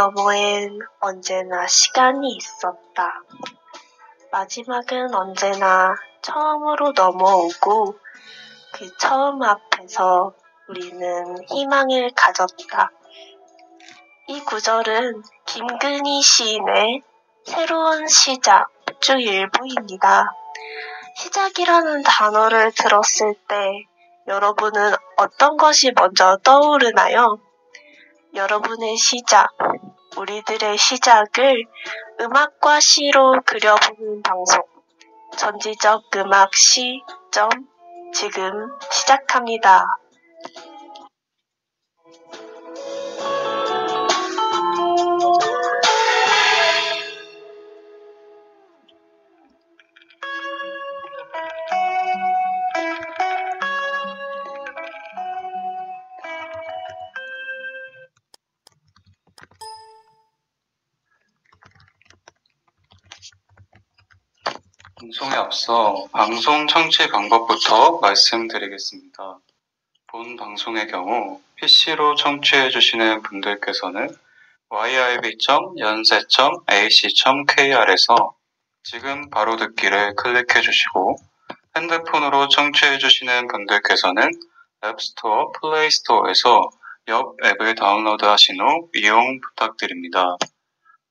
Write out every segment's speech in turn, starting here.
너머엔 언제나 시간이 있었다. 마지막은 언제나 처음으로 넘어오고 그 처음 앞에서 우리는 희망을 가졌다. 이 구절은 김근희 시인의 새로운 시작 중 일부입니다. 시작이라는 단어를 들었을 때 여러분은 어떤 것이 먼저 떠오르나요? 여러분의 시작, 우리들의 시작을 음악과 시로 그려보는 방송. 전지적 음악 시 점 지금 시작합니다. 앞서 방송 청취 방법부터 말씀드리겠습니다. 본 방송의 경우 PC로 청취해 주시는 분들께서는 yib.연세.ac.kr에서 지금 바로 듣기를 클릭해 주시고 핸드폰으로 청취해 주시는 분들께서는 앱스토어, 플레이스토어에서 옆 앱을 다운로드 하신 후 이용 부탁드립니다.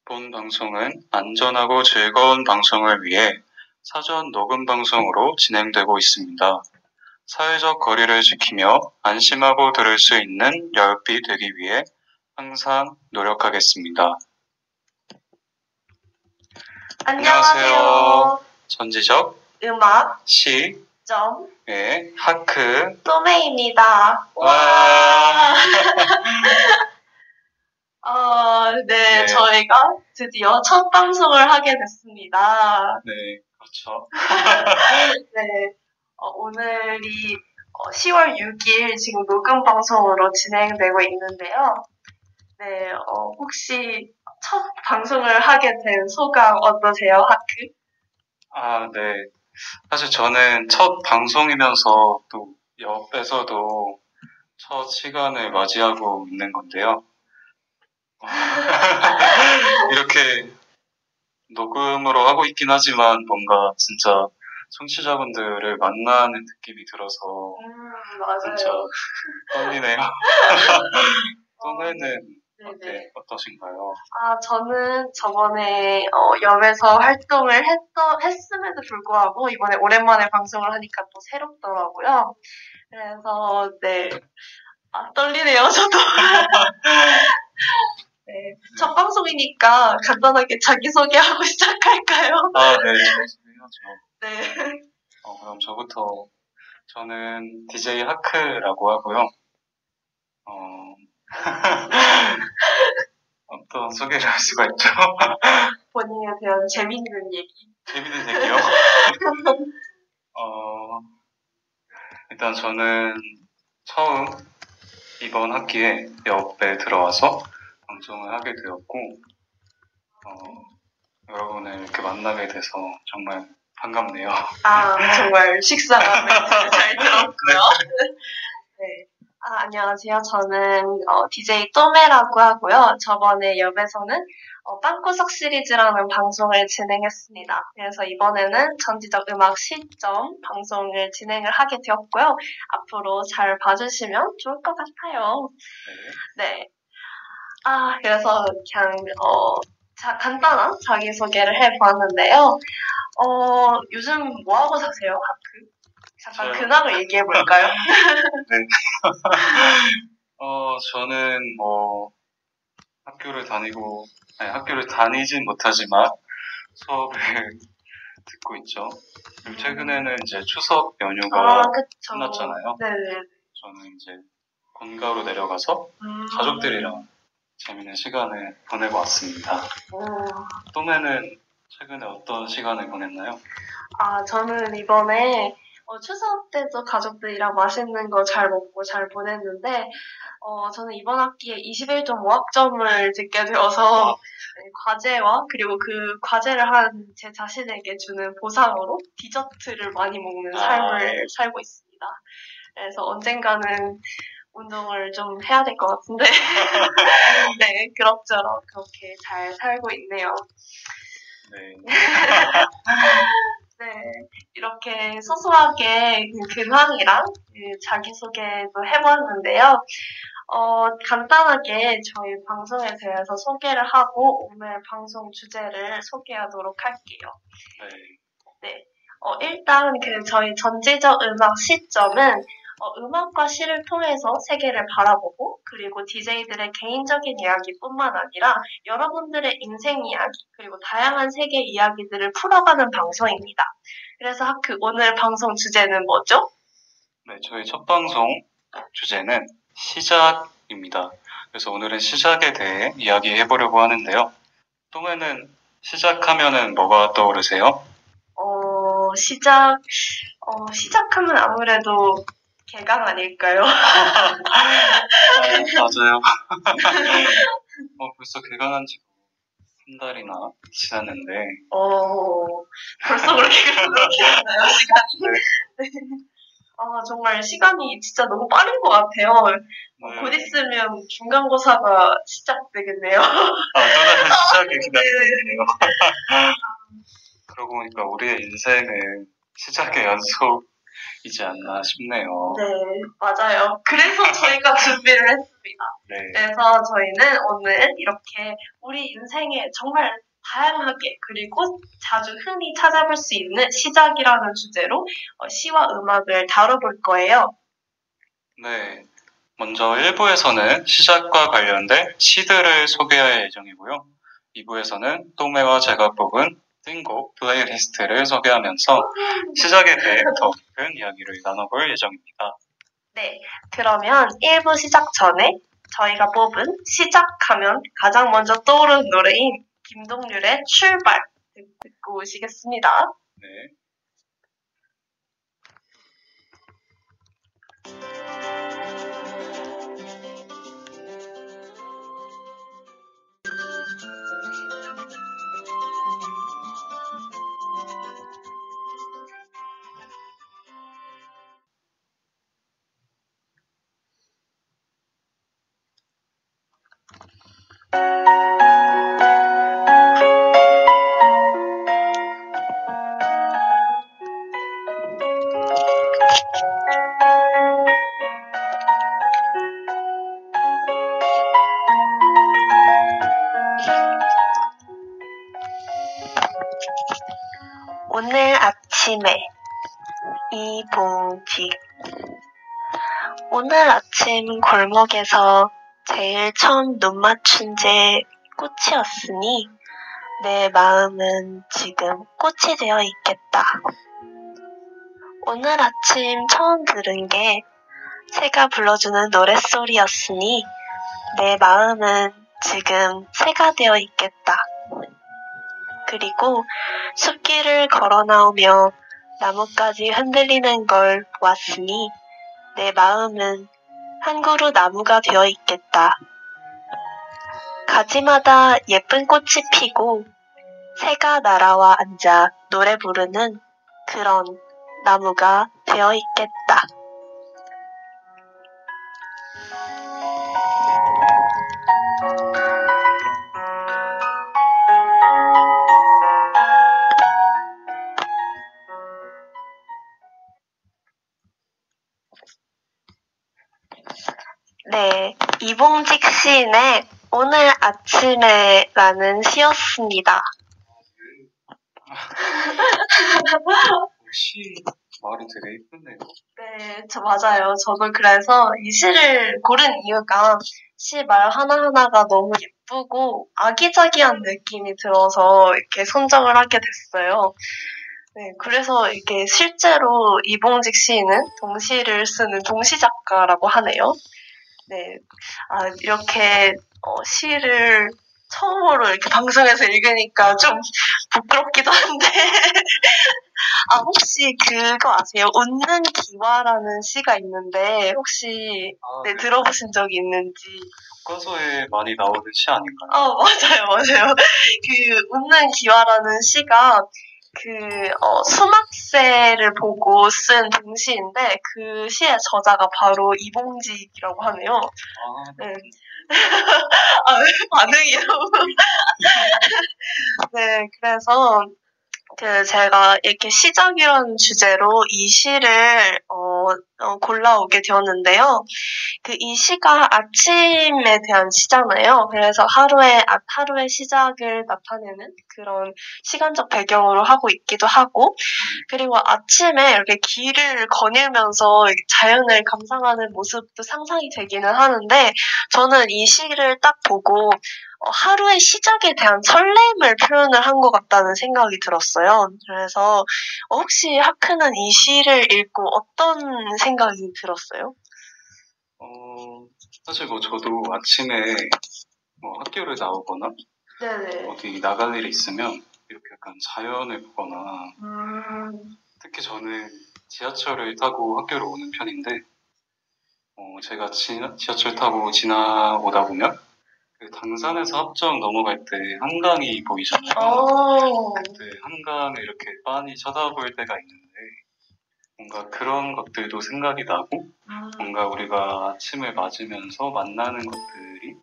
본 방송은 안전하고 즐거운 방송을 위해 사전 녹음 방송으로 진행되고 있습니다. 사회적 거리를 지키며 안심하고 들을 수 있는 열비 되기 위해 항상 노력하겠습니다. 안녕하세요. 전지적 음악 시의 점 하크 또메입니다. 와. 어, 네, 네. 저희가 드디어 첫 방송을 하게 됐습니다. 네 그렇죠. 네, 어, 오늘이 어, 10월 6일 지금 녹음 방송으로 진행되고 있는데요. 네, 어, 혹시 첫 방송을 하게 된 소감 어떠세요, 하크? 아, 네. 사실 저는 첫 방송이면서 또 옆에서도 첫 시간을 맞이하고 있는 건데요. 이렇게 녹음으로 하고 있긴 하지만 뭔가 진짜 청취자분들을 만나는 느낌이 들어서 음, 맞아요. 진짜 떨리네요. 또래는 네네. 어때, 어떠신가요? 아, 저는 저번에 어, 염에서 활동을 했더, 했음에도 불구하고 이번에 오랜만에 방송을 하니까 또 새롭더라고요. 그래서 네, 아, 떨리네요, 저도. 네, 첫 방송이니까 간단하게 자기소개하고 시작할까요? 아, 네, 해야죠. 네. 어, 그럼 저부터 저는 DJ 하크라고 하고요. 어, 어떤 소개를 할 수가 있죠? 본인에 대한 재밌는 얘기. 재밌는 얘기요? 어, 일단 저는 처음 이번 학기에 옆에 들어와서 방송을 하게 되었고, 어, 여러분을 이렇게 만나게 돼서 정말 반갑네요. 아, 정말 멘트를 잘 들었고요. 네. 아, 안녕하세요. 저는 어, DJ 또메라고 하고요. 저번에 엽에서는 어, 빵꾸석 시리즈라는 방송을 진행했습니다. 그래서 이번에는 전지적 음악 시점 방송을 진행을 하게 되었고요. 앞으로 잘 봐주시면 좋을 것 같아요. 네. 네. 아, 그래서 그냥, 어, 자, 간단한 자기소개를 해보았는데요. 어, 요즘 뭐하고 사세요, 하크? 잠깐 저요? 근황을 얘기해볼까요? 어, 저는 뭐 학교를 다니고, 아니, 학교를 다니진 못하지만 수업을 듣고 있죠. 그리고 최근에는 이제 추석 연휴가 아. 끝났잖아요. 네네. 저는 이제 본가로 내려가서 음. 가족들이랑 재밌는 시간을 보내고 왔습니다. 오. 또매는 최근에 어떤 시간을 보냈나요? 아, 저는 이번에 어, 추석 때도 가족들이랑 맛있는 거 잘 먹고 잘 보냈는데, 어, 저는 이번 학기에 21.5학점을 듣게 되어서 네, 과제와 그리고 그 과제를 한 제 자신에게 주는 보상으로 디저트를 많이 먹는 아. 삶을 살고 있습니다. 그래서 언젠가는 운동을 좀 해야 될 것 같은데. 네, 그럭저럭 그렇게 잘 살고 있네요. 네. 네, 이렇게 소소하게 그 근황이랑 그 자기소개도 해보았는데요. 어, 간단하게 저희 방송에 대해서 소개를 하고 오늘 방송 주제를 소개하도록 할게요. 네. 어, 일단 그 저희 전지적 음악 시점은 어, 음악과 시를 통해서 세계를 바라보고 그리고 DJ들의 개인적인 이야기뿐만 아니라 여러분들의 인생 이야기 그리고 다양한 세계 이야기들을 풀어가는 방송입니다. 그래서 그 오늘 방송 주제는 뭐죠? 네, 저희 첫 방송 주제는 시작입니다. 그래서 오늘은 시작에 대해 이야기해 보려고 하는데요. 똥에는 시작하면은 뭐가 떠오르세요? 어, 시작, 어, 시작하면 아무래도 개강 아닐까요? 아, 맞아요. 어, 벌써 개강한 지도 한 달이나 지났는데, 어, 벌써 그렇게, 그렇게 됐나요, 시간이? 네. 아, 정말 시간이 진짜 너무 빠른 것 같아요. 네. 곧 있으면 중간고사가 시작되겠네요. 아, 또다시 시작이 네. 기다리네요. 그러고 보니까 우리의 인생은 시작의 연속 이지 않나 싶네요. 네, 맞아요. 그래서 저희가 준비를 했습니다. 네. 그래서 저희는 오늘 이렇게 우리 인생에 정말 다양하게 그리고 자주 흔히 찾아볼 수 있는 시작이라는 주제로 어, 시와 음악을 다뤄볼 거예요. 네. 먼저 1부에서는 시작과 관련된 시들을 소개할 예정이고요. 2부에서는 또메와 제가 뽑은 띵곡 playlist를 소개하면서 시작에 대해 더 깊은 이야기를 나눠볼 예정입니다. 네, 그러면 1부 시작 전에 저희가 뽑은 시작하면 가장 먼저 떠오르는 노래인 김동률의 출발 듣고 오시겠습니다. 네. 아침 골목에서 제일 처음 눈 맞춘 제 꽃이었으니 내 마음은 지금 꽃이 되어 있겠다. 오늘 아침 처음 들은 게 새가 불러주는 노랫소리였으니 내 마음은 지금 새가 되어 있겠다. 그리고 숲길을 걸어 나오며 나뭇가지 흔들리는 걸 보았으니 내 마음은 한 그루 나무가 되어 있겠다. 가지마다 예쁜 꽃이 피고 새가 날아와 앉아 노래 부르는 그런 나무가 되어 있겠다. 이봉직 시인의 오늘 아침에라는 시였습니다. 시 말이 되게 이쁘네요. 네, 저 맞아요. 저도 그래서 이 시를 고른 이유가 시 말 하나하나가 너무 예쁘고 아기자기한 느낌이 들어서 이렇게 선정을 하게 됐어요. 네, 그래서 이게 실제로 이봉직 시인은 동시를 쓰는 동시 작가라고 하네요. 네, 아, 이렇게 어, 시를 처음으로 이렇게 방송에서 읽으니까 좀 부끄럽기도 한데. 아, 혹시 그거 아세요? 웃는 기와라는 시가 있는데, 혹시, 아, 네, 들어보신 적이 있는지. 교과서에 많이 나오는 시 아닌가요? 아, 맞아요, 맞아요. 그, 웃는 기와라는 시가 그 어, 수막새를 보고 쓴 동시인데 그 시의 저자가 바로 이봉직이라고 하네요. 아, 네. 아, 왜 반응이요? 네, 그래서 그 제가 이렇게 시작이라는 주제로 이 시를 어, 어, 골라오게 되었는데요. 그 이 시가 아침에 대한 시잖아요. 그래서 하루의 아, 하루의 시작을 나타내는 그런 시간적 배경으로 하고 있기도 하고 그리고 아침에 이렇게 길을 거닐면서 자연을 감상하는 모습도 상상이 되기는 하는데 저는 이 시를 딱 보고 어, 하루의 시작에 대한 설렘을 표현을 한 것 같다는 생각이 들었어요. 그래서 어, 혹시 하크는 이 시를 읽고 어떤 생각이 들었어요? 어, 사실 뭐 저도 아침에 뭐 학교를 나오거나 네네. 어디 나갈 일이 있으면 이렇게 약간 자연을 보거나 음, 특히 저는 지하철을 타고 학교를 오는 편인데 어, 제가 지, 지하철 타고 지나오다 보면 그 당산에서 합정 넘어갈 때 한강이 보이잖아요. 어, 그때 한강을 이렇게 빤히 쳐다볼 때가 있는데 뭔가 그런 것들도 생각이 나고 음, 뭔가 우리가 아침을 맞으면서 만나는 것들이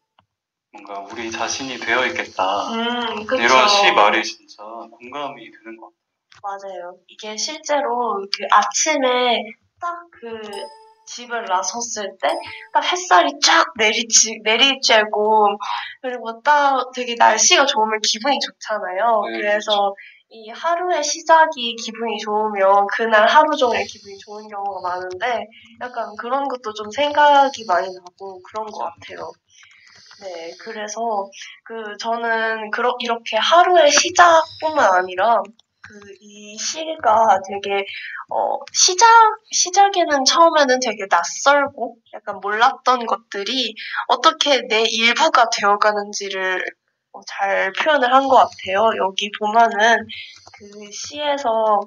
뭔가 우리 자신이 되어 있겠다. 음. 이런 시 말이 진짜 공감이 되는 것 같아요. 맞아요. 이게 실제로 그 아침에 딱그 집을 나섰을 때 딱 햇살이 쫙 내리치, 내리쬐고 그리고 딱 되게 날씨가 좋으면 기분이 좋잖아요. 네, 그래서 이 하루의 시작이 기분이 좋으면 그날 하루 종일 기분이 좋은 경우가 많은데 약간 그런 것도 좀 생각이 많이 나고 그런 것 같아요. 네, 그래서 그 저는 그러, 이렇게 하루의 시작뿐만 아니라 그 이 시가 되게 어 시작 시작에는 처음에는 되게 낯설고 약간 몰랐던 것들이 어떻게 내 일부가 되어가는지를 어, 잘 표현을 한 것 같아요. 여기 보면은 그 시에서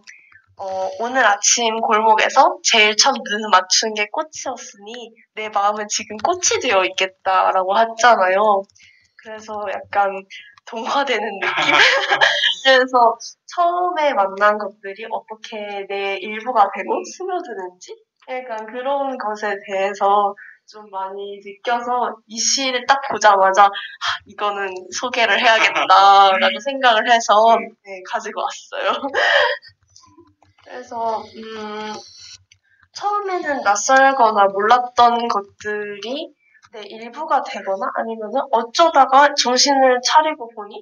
어, 오늘 아침 골목에서 제일 처음 눈을 맞춘 게 꽃이었으니 내 마음은 지금 꽃이 되어 있겠다라고 했잖아요. 그래서 약간 동화되는 느낌? 그래서 처음에 만난 것들이 어떻게 내 일부가 되고 스며드는지 약간 그런 것에 대해서 좀 많이 느껴서 이 시를 딱 보자마자 아, 이거는 소개를 해야겠다라고 생각을 해서 네, 가지고 왔어요. 그래서 음, 처음에는 낯설거나 몰랐던 것들이 내 일부가 되거나 아니면은 어쩌다가 정신을 차리고 보니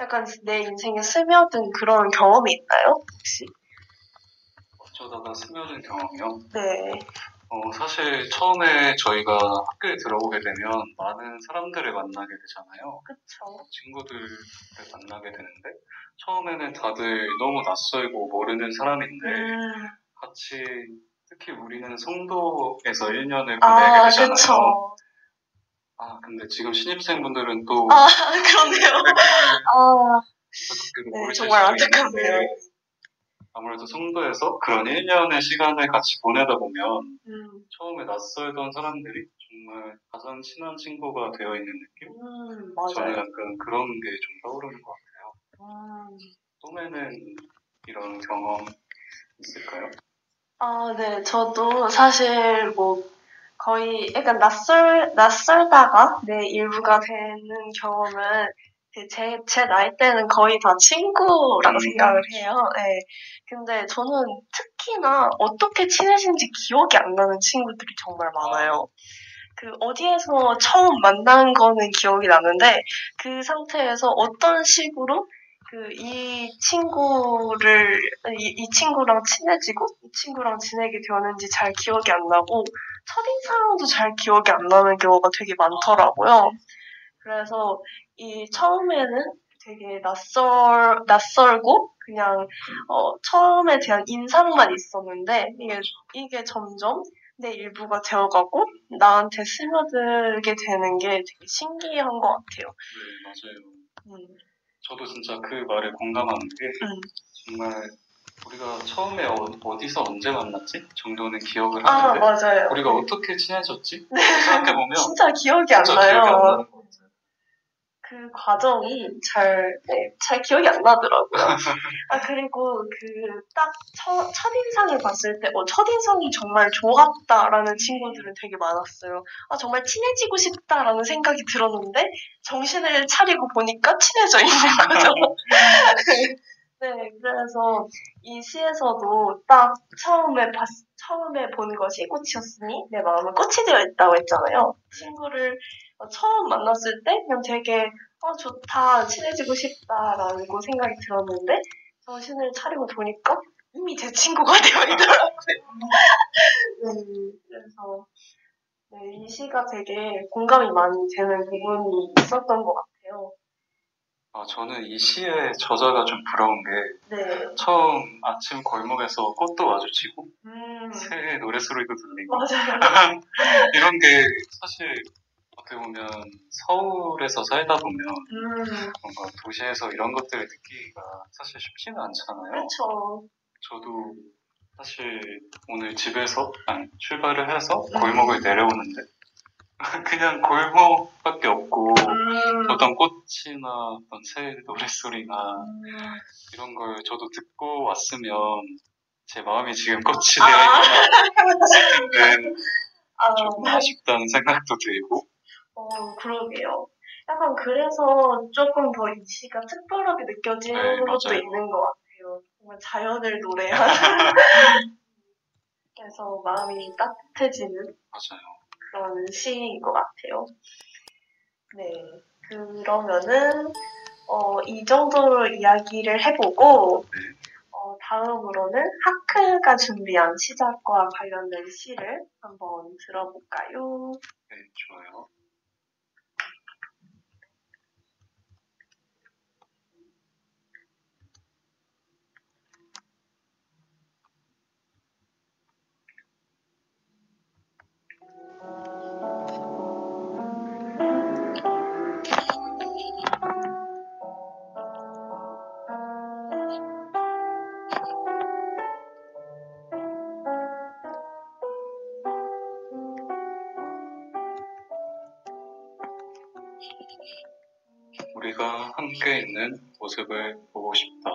약간 내 인생에 스며든 그런 경험이 있나요? 혹시? 어쩌다가 스며든 경험이요. 네. 어, 사실 처음에 저희가 학교에 들어오게 되면 많은 사람들을 만나게 되잖아요. 그쵸. 친구들을 만나게 되는데 처음에는 다들 너무 낯설고 모르는 사람인데 음, 같이 특히 우리는 성도에서 1년을 보내게 아, 되잖아요. 그쵸. 아, 근데 지금 신입생분들은 또 아, 그렇네요. 아, 뜻밖에도 네, 정말 안타깝네요. 아무래도 성도에서 그런 1년의 시간을 같이 보내다 보면 음, 처음에 낯설던 사람들이 정말 가장 친한 친구가 되어 있는 느낌? 음, 저는. 약간 그런 게 좀 떠오르는 것 같아요. 음. 꿈에는 이런 경험 있을까요? 아, 네. 저도 사실 뭐 거의 약간 낯설, 낯설다가 내 일부가 되는 경험은 그 제, 제 나이 때는 거의 다 친구라고 음. 생각을 해요. 네. 근데 저는 특히나 어떻게 친해진지 기억이 안 나는 친구들이 정말 많아요. 그 어디에서 처음 만난 거는 기억이 나는데 그 상태에서 어떤 식으로 그 이 친구를 이, 이 친구랑 친해지고 이 친구랑 지내게 되었는지 잘 기억이 안 나고 첫인상도 잘 기억이 안 나는 경우가 되게 많더라고요. 그래서 이 처음에는 되게 낯설 낯설고 그냥 어, 처음에 대한 인상만 있었는데 이게 이게 점점 내 일부가 되어가고 나한테 스며들게 되는 게 되게 신기한 것 같아요. 네, 맞아요. 음, 저도 진짜 그 말에 공감하는 게 음. 정말 우리가 처음에 어, 디서 언제 만났지? 정도는 기억을 아 하는데 맞아요. 우리가 어떻게 친해졌지? 생각해보면 진짜 기억이 안 진짜 안 나요. 그 과정이 잘, 네, 잘 기억이 안 나더라고요. 아, 그리고 그 딱 첫인상을 봤을 때, 어, 첫인상이 정말 좋았다라는 친구들은 되게 많았어요. 아, 정말 친해지고 싶다라는 생각이 들었는데, 정신을 차리고 보니까 친해져 있는 거죠. 네, 그래서 이 시에서도 딱 처음에 봤, 처음에 본 것이 꽃이었으니 내 마음은 꽃이 되어 있다고 했잖아요. 친구를 어, 처음 만났을 때 그냥 되게 어, 좋다, 친해지고 싶다라고 생각이 들었는데 정신을 차리고 보니까 이미 제 친구가 되어 있더라고요. 네, 그래서 네, 이 시가 되게 공감이 많이 되는 부분이 있었던 것 같아요. 아, 저는 이 시의 저자가 좀 부러운 게 네. 처음 아침 골목에서 꽃도 마주치고 음, 새의 노래소리도 들리고. 이런 게 사실 어떻게 보면 서울에서 살다 보면 음, 뭔가 도시에서 이런 것들을 느끼기가 사실 쉽지는 않잖아요. 그렇죠. 저도 사실 오늘 집에서 아니, 출발을 해서 골목을 내려오는데 그냥 골목밖에 없고 음, 어떤 꽃이나 어떤 새 노랫소리나 음, 이런 걸 저도 듣고 왔으면 제 마음이 지금 꽃이 아. 되어 있는 텐데 아, 조금 아쉽다는 생각도 들고 어, 그러게요. 약간 그래서 조금 더 이 시가 특별하게 느껴지는 네, 것도 맞아요. 있는 것 같아요. 정말 자연을 노래하는. 그래서 마음이 따뜻해지는 맞아요. 그런 시인 것 같아요. 네. 그러면은, 어, 이 정도로 이야기를 해보고, 네. 어, 다음으로는 하크가 준비한 시작과 관련된 시를 한번 들어볼까요? 네, 좋아요. 함께 있는 모습을 보고 싶다.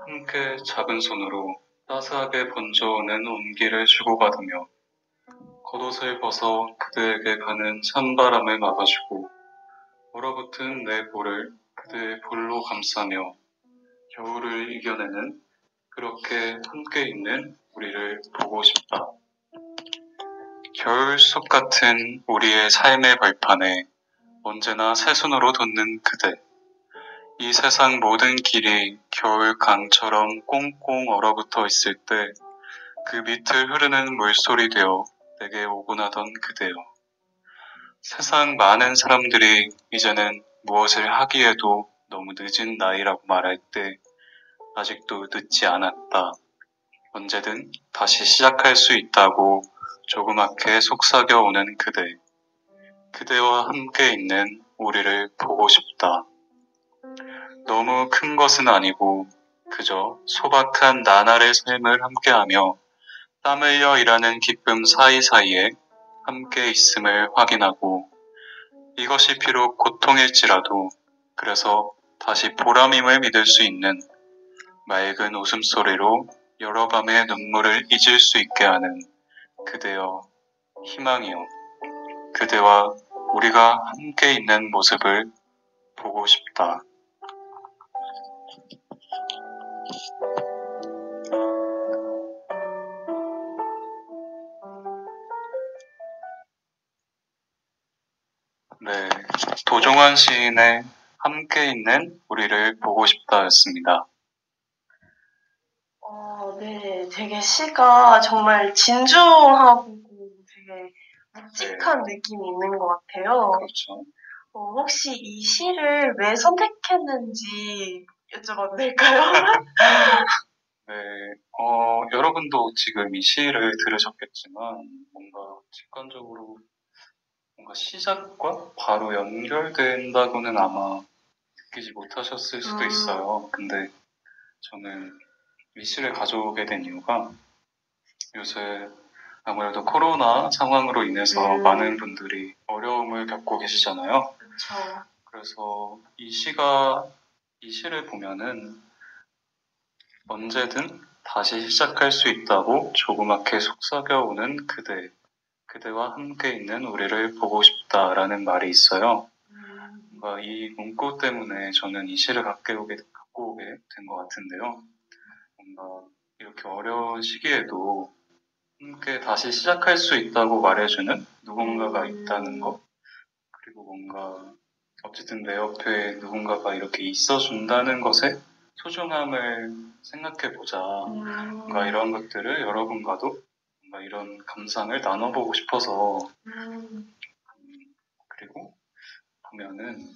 함께 작은 손으로 따스하게 번져오는 온기를 주고받으며 겉옷을 벗어 그대에게 가는 찬바람을 막아주고 얼어붙은 내 볼을 그대의 볼로 감싸며 겨울을 이겨내는 그렇게 함께 있는 우리를 보고 싶다. 겨울 숲 같은 우리의 삶의 벌판에 언제나 새 손으로 돋는 그대. 이 세상 모든 길이 겨울 강처럼 꽁꽁 얼어붙어 있을 때 그 밑을 흐르는 물소리 되어 내게 오고 나던 그대여. 세상 많은 사람들이 이제는 무엇을 하기에도 너무 늦은 나이라고 말할 때 아직도 늦지 않았다. 언제든 다시 시작할 수 있다고 조그맣게 속삭여 오는 그대. 그대와 함께 있는 우리를 보고 싶다. 너무 큰 것은 아니고 그저 소박한 나날의 삶을 함께하며 땀 흘려 일하는 기쁨 사이사이에 함께 있음을 확인하고 이것이 비록 고통일지라도 그래서 다시 보람임을 믿을 수 있는 맑은 웃음소리로 여러 밤의 눈물을 잊을 수 있게 하는 그대여 희망이여 그대와 우리가 함께 있는 모습을 보고 싶다. 네, 도종환 시인의 함께 있는 우리를 보고 싶다였습니다. 어, 네. 되게 시가 정말 진중하고 묵직한 느낌이 있는 것 같아요. 그렇죠. 어, 혹시 이 시를 왜 선택했는지 여쭤봐도 될까요? 네, 어, 여러분도 지금 이 시를 들으셨겠지만 뭔가 직관적으로 뭔가 시작과 바로 연결된다고는 아마 느끼지 못하셨을 수도 음. 있어요. 근데 저는 이 시를 가져오게 된 이유가 요새 아무래도 코로나 상황으로 인해서 음. 많은 분들이 어려움을 겪고 계시잖아요. 그렇죠. 그래서 이 시가 이 시를 보면은 언제든 다시 시작할 수 있다고 조그맣게 속삭여오는 그대, 그대와 함께 있는 우리를 보고 싶다라는 말이 있어요. 음, 뭔가 이 문구 때문에 저는 이 시를 갖게 오게, 갖고 오게 된 것 같은데요. 뭔가 이렇게 어려운 시기에도 함께 다시 시작할 수 있다고 말해주는 누군가가 있다는 것. 그리고 뭔가 어쨌든 내 옆에 누군가가 이렇게 있어준다는 것에 소중함을 생각해보자. 뭔가 이런 것들을 여러분과도 뭔가 이런 감상을 나눠보고 싶어서 음, 음, 그리고 보면은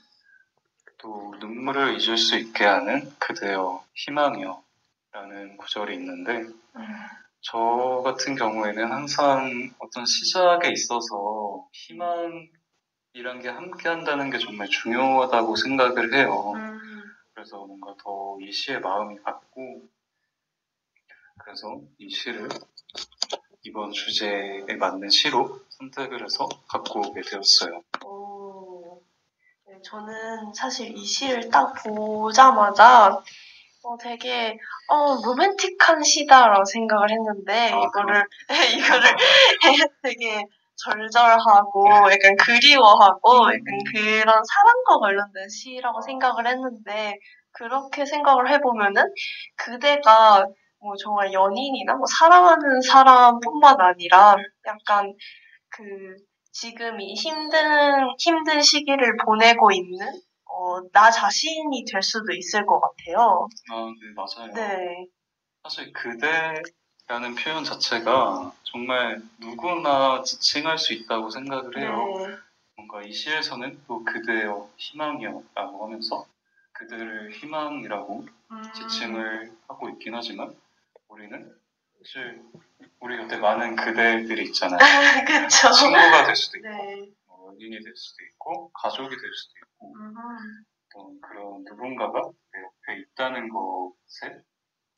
또 눈물을 잊을 수 있게 하는 그대여 희망이여 라는 구절이 있는데 음, 저 같은 경우에는 항상 어떤 시작에 있어서 희망이란 게 함께 한다는 게 정말 중요하다고 생각을 해요. 음, 그래서 뭔가 더 이 시에 마음이 갔고 그래서 이 시를 이번 주제에 맞는 시로 선택을 해서 갖고 오게 되었어요. 오. 네, 저는 사실 이 시를 딱 보자마자 어, 되게 어, 로맨틱한 시다라고 생각을 했는데 아, 이거를 이거를 되게 절절하고 약간 그리워하고 약간 그런 사랑과 관련된 시라고 생각을 했는데 그렇게 생각을 해보면은 그대가 뭐 정말 연인이나 뭐 사랑하는 사람뿐만 아니라 약간 그 지금 이 힘든 힘든 시기를 보내고 있는 어, 나 자신이 될 수도 있을 것 같아요. 아, 네, 맞아요. 네, 사실 그대라는 표현 자체가 정말 누구나 지칭할 수 있다고 생각을 해요. 네, 뭔가 이 시에서는 또 그대여 희망이여라고 하면서 그들을 희망이라고 음, 지칭을 하고 있긴 하지만 우리는 사실 우리 곁에 많은 그대들이 있잖아요. 친구가 될 수도 있고 네, 뭐 연인이 될 수도 있고 가족이 될 수도 있고 음, 어떤 그런 누군가가 내 옆에 있다는 것에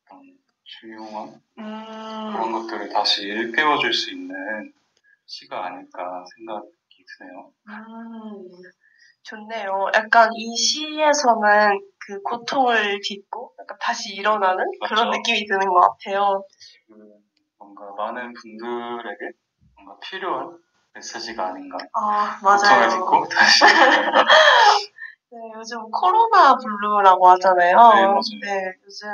어떤 중요한 그런 음, 것들을 다시 일깨워줄 수 있는 시가 아닐까 생각이 드네요. 음, 좋네요. 약간 이 시에서는 그 고통을 딛고 약간 다시 일어나는 그런 맞죠? 느낌이 드는 것 같아요. 그 뭔가 많은 분들에게 뭔가 필요한 메시지가 아닌가. 아, 맞아요. 딛고 다시. 네, 요즘 코로나 블루라고 하잖아요. 네, 맞아요. 네, 요즘,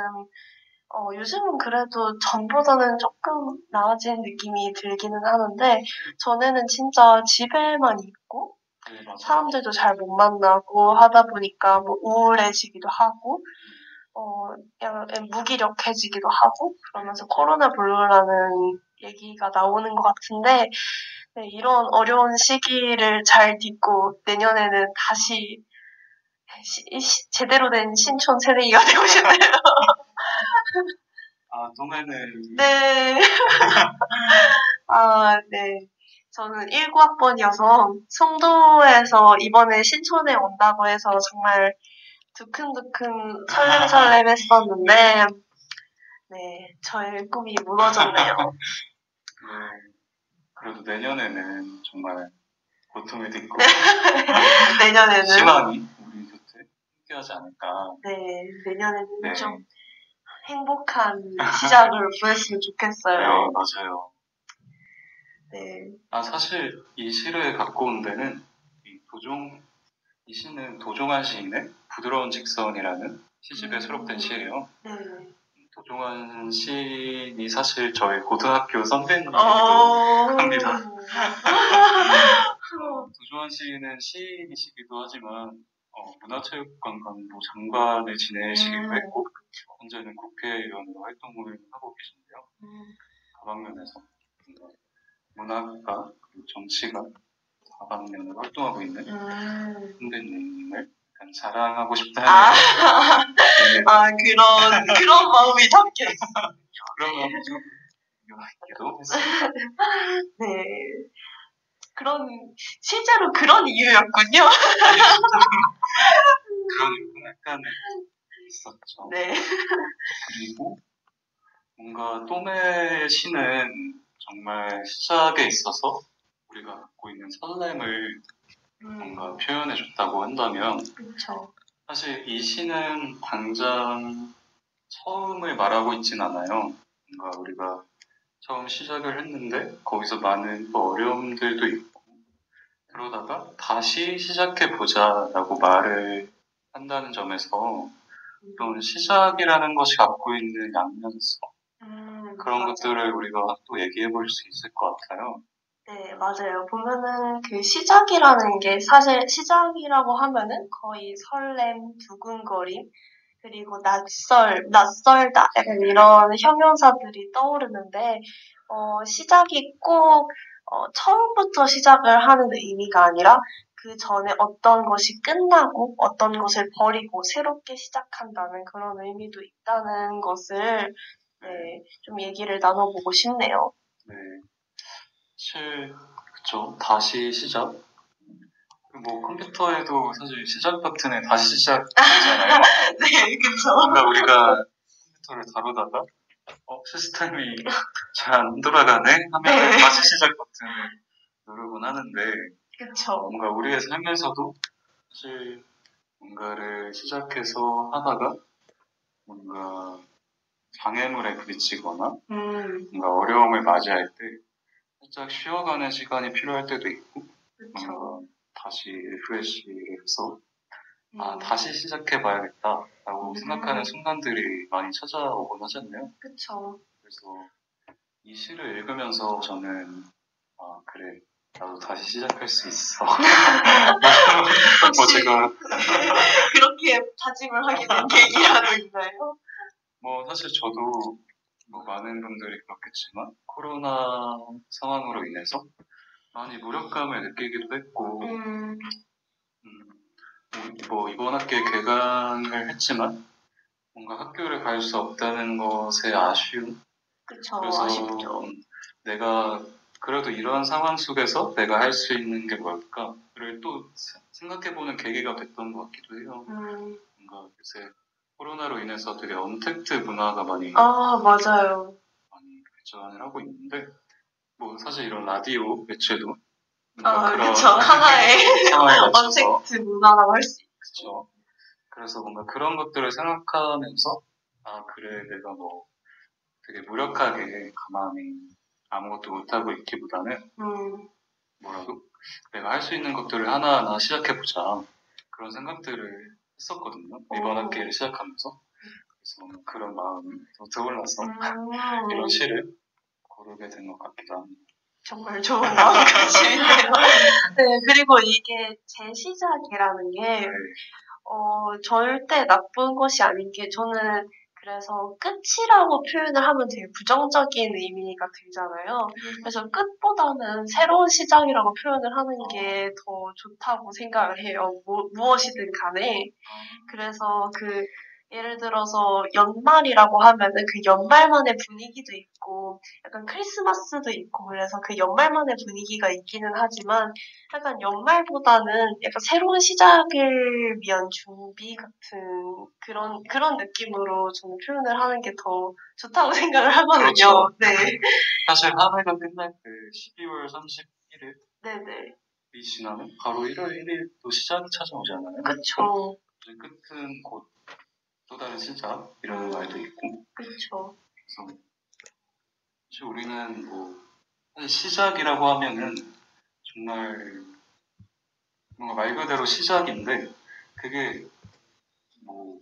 어, 요즘은 그래도 전보다는 조금 나아진 느낌이 들기는 하는데, 전에는 진짜 집에만 있고, 네. 사람들도 잘 못 만나고 하다 보니까 뭐 우울해지기도 하고, 어, 무기력해지기도 하고, 그러면서 코로나 블루라는 얘기가 나오는 것 같은데, 네, 이런 어려운 시기를 잘 딛고 내년에는 다시 시- 시- 제대로 된 신촌 새내기가 되고 싶네요. 아, 동해는 네. 아, 네. 저는 19학번이어서 송도에서 이번에 신촌에 온다고 해서 정말 두근두근 설렘설렘 했었는데, 네, 저의 꿈이 무너졌네요. 네, 그래도 내년에는 정말 고통을 딛고 내년에는, 희망이 우리 곁에 함께하지 않을까. 네, 내년에는 네, 좀 행복한 시작을 보냈으면 네, 좋겠어요. 맞아요. 네. 아, 사실 이 시를 갖고 온 데는 이 도종, 이 시는 도종환 시인의 부드러운 직선이라는 시집에 음. 수록된 시예요. 네. 도종환 시인이 사실 저희 고등학교 선배님이기도 어... 합니다. 도종환 시인은 시인이시기도 하지만 어, 문화체육관광부 장관을 지내시기도 음. 했고 현재는 국회의원으로 활동을 하고 계신데요. 음, 다방면에서 문학과 정치가 다방면으로 활동하고 있는 음. 선배님을 자랑하고 싶다는 아, 네, 아, 그런, 그런 마음이 담겨 있어. 그런 마음이 좀 있기도 했습니다. 네. 그런, 실제로 그런 이유였군요. 진짜 그런 이유가 약간 있었죠. 네. 그리고 뭔가 또메 시는 정말 시작에 있어서 우리가 갖고 있는 설렘을 음, 뭔가 뭔가 표현해줬다고 한다면 그쵸. 사실 이 시는 당장 처음을 말하고 있진 않아요. 뭔가 우리가 처음 시작을 했는데 거기서 많은 또 어려움들도 있고 그러다가 다시 시작해 보자라고 말을 한다는 점에서 그런 시작이라는 것이 갖고 있는 양면성 음, 그런 맞아요. 것들을 우리가 또 얘기해 볼 수 있을 것 같아요. 네, 맞아요. 보면은 그 시작이라는 게 사실 시작이라고 하면은 거의 설렘, 두근거림, 그리고 낯설, 낯설다, 약간 이런 형용사들이 떠오르는데, 어, 시작이 꼭, 어, 처음부터 시작을 하는 의미가 아니라 그 전에 어떤 것이 끝나고 어떤 것을 버리고 새롭게 시작한다는 그런 의미도 있다는 것을, 네, 좀 얘기를 나눠보고 싶네요. 네. 사실 그쵸 다시 시작 뭐 컴퓨터에도 사실 시작 버튼에 다시 시작이잖아요. 네, 그쵸. 뭔가 우리가 컴퓨터를 다루다가 어, 시스템이 잘 안 돌아가네 하면 네. 다시 시작 버튼을 누르곤 하는데 그쵸. 뭔가 우리의 삶에서도 사실 뭔가를 시작해서 하다가 뭔가 장애물에 부딪히거나 음, 뭔가 어려움을 맞이할 때 살짝 쉬어가는 시간이 필요할 때도 있고. 뭔가 다시 리프레시를 해서 음, 아 다시 시작해봐야겠다 라고 음. 생각하는 순간들이 많이 찾아오곤 하잖아요. 그쵸. 그래서 이 시를 읽으면서 저는 아 그래 나도 다시 시작할 수 있어. 뭐 제가 그렇게 다짐을 하게 된 계기라도 있나요? 뭐 사실 저도 뭐 많은 분들이 그렇겠지만 코로나 상황으로 인해서 많이 무력감을 느끼기도 했고 음, 음, 뭐 이번 학기에 개강을 했지만 뭔가 학교를 갈 수 없다는 것에 아쉬움 그쵸. 그래서 아쉽죠. 음, 내가 그래도 이런 상황 속에서 내가 할 수 있는 게 뭘까를 또 생각해보는 계기가 됐던 것 같기도 해요. 음, 뭔가 요새 코로나로 인해서 되게 언택트 문화가 많이 아, 맞아요. 많이 발전을 하고 있는데 뭐 사실 이런 라디오 매체도 뭔가 아, 그런 그쵸. 하나의 상황에 맞춰서 언택트 문화라고 할수 있죠. 그렇죠. 그래서 뭔가 그런 것들을 생각하면서 아 그래 내가 뭐 되게 무력하게 가만히 아무것도 못하고 있기보다는 음, 뭐라고 내가 할 수 있는 것들을 하나하나 시작해보자 그런 생각들을 했었거든요 이번 오. 학기를 시작하면서 그래서 그런 마음이 또 떠올라서 음, 이런 시를 고르게 된 것 같기도 합니다. 정말 좋은 마음가짐이네요. 네, 그리고 이게 재시작이라는 게, 어, 절대 나쁜 것이 아닌 게, 저는 그래서 끝이라고 표현을 하면 되게 부정적인 의미가 들잖아요. 그래서 끝보다는 새로운 시작이라고 표현을 하는 게 더 좋다고 생각을 해요. 무, 무엇이든 간에. 그래서 그, 예를 들어서 연말이라고 하면은 그 연말만의 분위기도 있고, 약간 크리스마스도 있고, 그래서 그 연말만의 분위기가 있기는 하지만, 약간 연말보다는 약간 새로운 시작을 위한 준비 같은 그런, 그런 느낌으로 저는 표현을 하는 게 더 좋다고 생각을 하거든요. 그렇죠. 네. 사실 한 해가 끝날 때 12월 31일이 네네. 지나면 바로 1월 1일 또 시작이 찾아오잖아요. 이제 끝은 곧 또 다른 시작 이런 말도 있고 그쵸. 그래서 사실 우리는 뭐 사실 시작이라고 하면은 정말 뭔가 말 그대로 시작인데 그게 뭐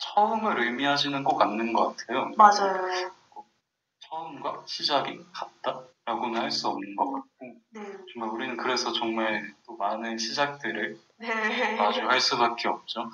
처음을 의미하지는 꼭 않는 것 같아요. 맞아요. 처음과 시작이 같다라고는 할 수 없는 것 같고 네. 정말 우리는 그래서 정말 또 많은 시작들을 네. 마주할 수밖에 없죠.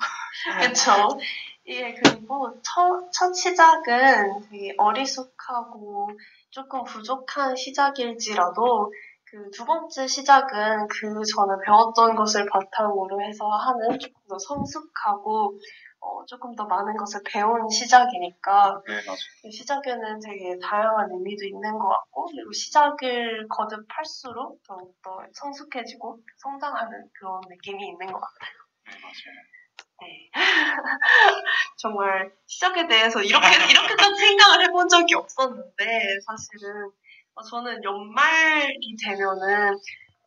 그쵸. 이게 그리고 첫, 첫 시작은 되게 어리숙하고 조금 부족한 시작일지라도 그 두 번째 시작은 그 전에 배웠던 것을 바탕으로 해서 하는 조금 더 성숙하고 어, 조금 더 많은 것을 배운 시작이니까 네. 그 시작에는 되게 다양한 의미도 있는 것 같고 그리고 시작을 거듭할수록 더욱더 성숙해지고 성장하는 그런 느낌이 있는 것 같아요. 네, 맞아요. 네. 정말 시작에 대해서 이렇게 이렇게까지 생각을 해본 적이 없었는데 사실은 어, 저는 연말이 되면은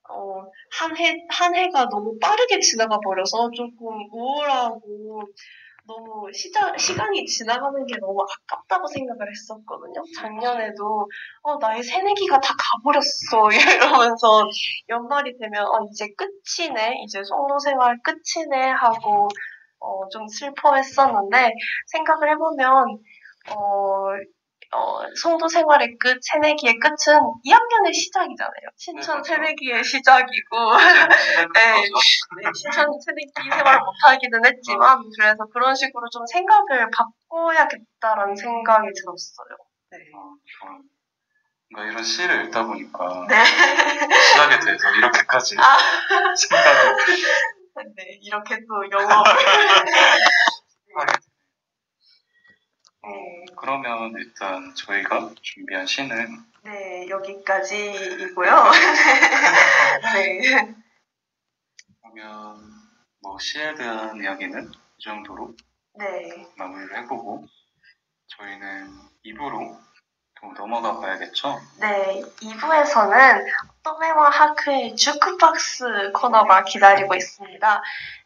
어, 한 해, 한 해가 너무 빠르게 지나가 버려서 조금 우울하고 너무 시자, 시간이 지나가는 게 너무 아깝다고 생각을 했었거든요. 작년에도 어, 나의 새내기가 다 가버렸어 이러면서 연말이 되면 어, 이제 끝이네 이제 송로 생활 끝이네 하고 어, 좀 슬퍼했었는데 생각을 해보면 어, 어, 송도 생활의 끝, 새내기의 끝은 2학년의 시작이잖아요. 신천 네, 그렇죠. 새내기의 시작이고, 네, 네, 신천 새내기 생활을 못하기는 했지만, 그래서 그런 식으로 좀 생각을 바꿔야겠다라는 생각이 들었어요. 네. 뭔가 이런 시를 읽다 보니까 네. 시작에 대해서 이렇게까지 아. 생각을 네, 이렇게 또. 하게 네, 그러면 일단 저희가 준비한 시는 네, 여기까지이고요. 네. 그러면 뭐 시에 대한 이야기는 이 정도로 네. 마무리를 해보고 저희는 2부로 또 넘어가 봐야겠죠? 네, 2부에서는 또메와 하크의 주크박스 코너가 기다리고 있습니다.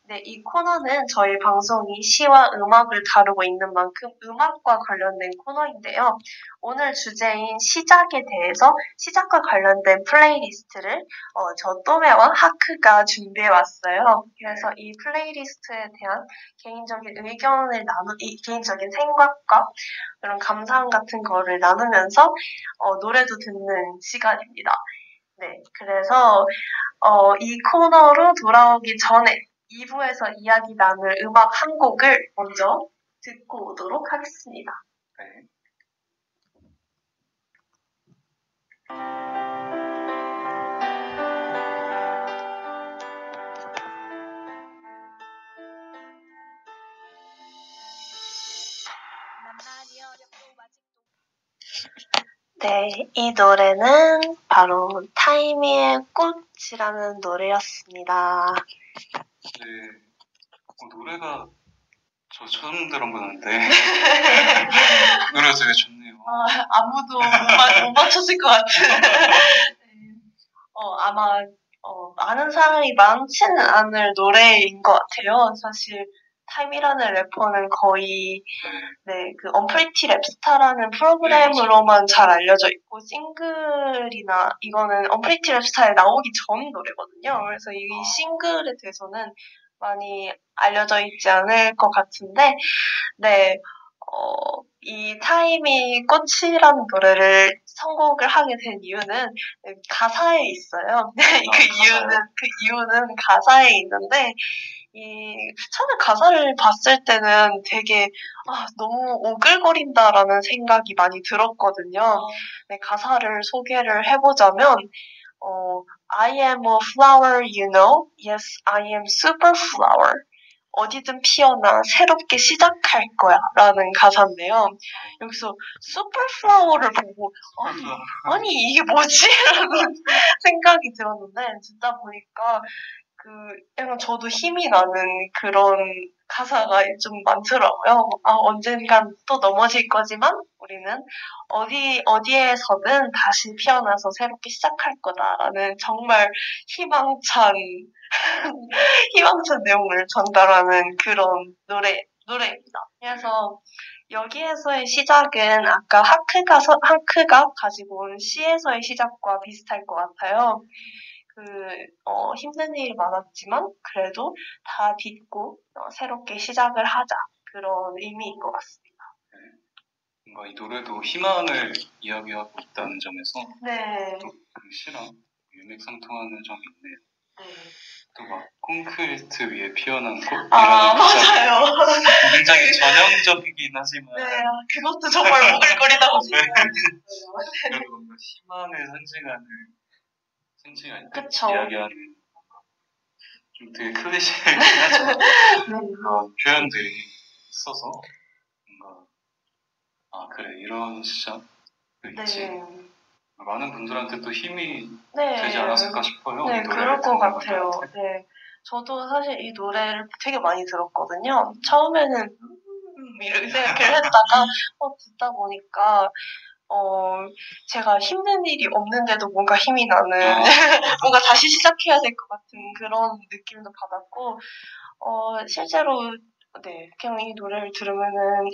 네, 이 코너는 저희 방송이 시와 음악을 다루고 있는 만큼 음악과 관련된 코너인데요. 오늘 주제인 시작에 대해서 시작과 관련된 playlist를 어, 저 또메와 하크가 준비해 왔어요. 그래서 이 playlist에 대한 개인적인 의견을 나누, 이 개인적인 생각과 그런 감상 같은 거를 나누면서 어, 노래도 듣는 시간입니다. 네, 그래서 어, 이 코너로 돌아오기 전에 2부에서 이야기 나눌 음악 한 곡을 먼저 듣고 오도록 하겠습니다. 네. 네, 이 노래는 바로 타이미의 꽃이라는 노래였습니다. 네. 어, 노래가 저 처음 들어보는데 노래가 되게 좋네요. 아, 아무도 못, 맞, 못 맞췄을 것 같은. 네. 어, 아마 어, 아는 사람이 많지는 않을 노래인 것 같아요. 사실 타임이라는 래퍼는 거의 네, 그 언프리티 랩스타라는 프로그램으로만 잘 알려져 있고 싱글이나 이거는 언프리티 랩스타에 나오기 전 노래거든요. 그래서 이 싱글에 대해서는 많이 알려져 있지 않을 것 같은데 네, 어, 이 타이미 꽃이라는 노래를 선곡을 하게 된 이유는 가사에 있어요. 그 이유는 그 이유는 가사에 있는데 이 처음에 가사를 봤을 때는 되게 아, 너무 오글거린다라는 생각이 많이 들었거든요. 네, 가사를 소개를 해보자면 어, I am a flower, you know. Yes, I am super flower. 어디든 피어나 새롭게 시작할 거야. 라는 가사인데요. 여기서 super flower를 보고, 아니, 아니, 이게 뭐지? 라는 생각이 들었는데, 듣다 보니까, 그, 약간 저도 힘이 나는 그런 가사가 좀 많더라고요. 아, 언젠간 또 넘어질 거지만, 우리는 어디, 어디에서든 다시 피어나서 새롭게 시작할 거다라는 정말 희망찬, 희망찬 내용을 전달하는 그런 노래, 노래입니다. 그래서 여기에서의 시작은 아까 하크가, 서- 하크가 가지고 온 시에서의 시작과 비슷할 것 같아요. 그, 어, 힘든 일이 많았지만, 그래도 다 딛고, 어, 새롭게 시작을 하자. 그런 의미인 것 같습니다. 뭔가 이 노래도 희망을 이야기하고 있다는 점에서 네. 그 시랑 일맥상통하는 점이 있네요. 네. 또막 콘크리트 위에 피어난 꽃이라는 아, 맞아요. 굉장히 전형적이긴 하지만 네, 그것도 정말 오글거리다고 네. 생각했어요. 그래도 뭔가 희망을 상징하는 상징하는 그쵸. 이야기하는 뭔가 좀 되게 클리셰이긴 하지만 그런 표현들이 있어서 뭔가 아 그래 이런 시작도 있지 네. 많은 분들한테 또 힘이 네. 되지 않았을까 싶어요. 네, 그럴 것 같아요. 분들한테. 네. 저도 사실 이 노래를 되게 많이 들었거든요. 처음에는, 음, 이렇게 생각을 했다가, 어, 듣다 보니까, 어, 제가 힘든 일이 없는데도 뭔가 힘이 나는, 아. 뭔가 다시 시작해야 될 것 같은 그런 느낌도 받았고, 어, 실제로, 네, 그냥 이 노래를 들으면은,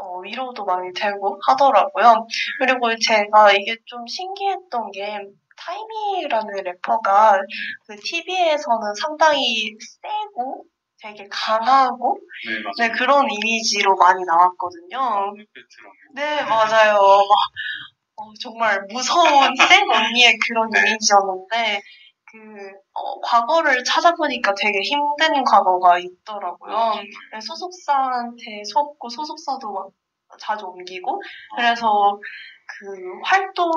어, 위로도 많이 되고 하더라고요. 그리고 제가 이게 좀 신기했던 게, 타이미라는 래퍼가 그 TV에서는 상당히 세고 되게 강하고 네. 네, 그런 이미지로 많이 나왔거든요. 네, 맞아요. 막, 어, 정말 무서운 센 언니의 그런 네. 이미지였는데, 그, 어, 과거를 찾아보니까 되게 힘든 과거가 있더라고요. 네, 소속사한테 속고 소속사도 막 자주 옮기고, 그래서 그 활동,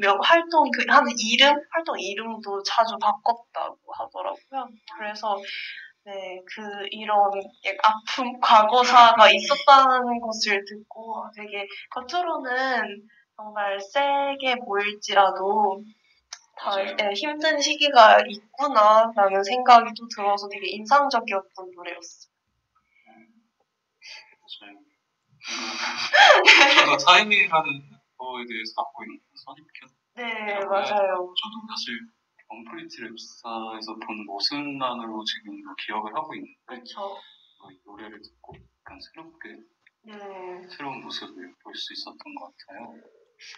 몇, 활동, 그, 하는 이름? 활동 이름도 자주 바꿨다고 하더라고요. 그래서, 네, 그, 이런 예, 아픔, 과거사가 있었다는 것을 듣고 되게 겉으로는 정말 세게 보일지라도 다. 예, 힘든 시기가 있구나라는 생각이 또 들어서 되게 인상적이었던 노래였어요. 저도 타이밍이라는 거에 대해서 갖고 있는 선입견. 네, 맞아요. 저도 사실 언프리티 랩사에서 본 모습만으로 지금 기억을 하고 있는데 그렇죠. 어, 이 노래를 듣고 약간 새롭게 네, 새로운 모습을 볼 수 있었던 것 같아요.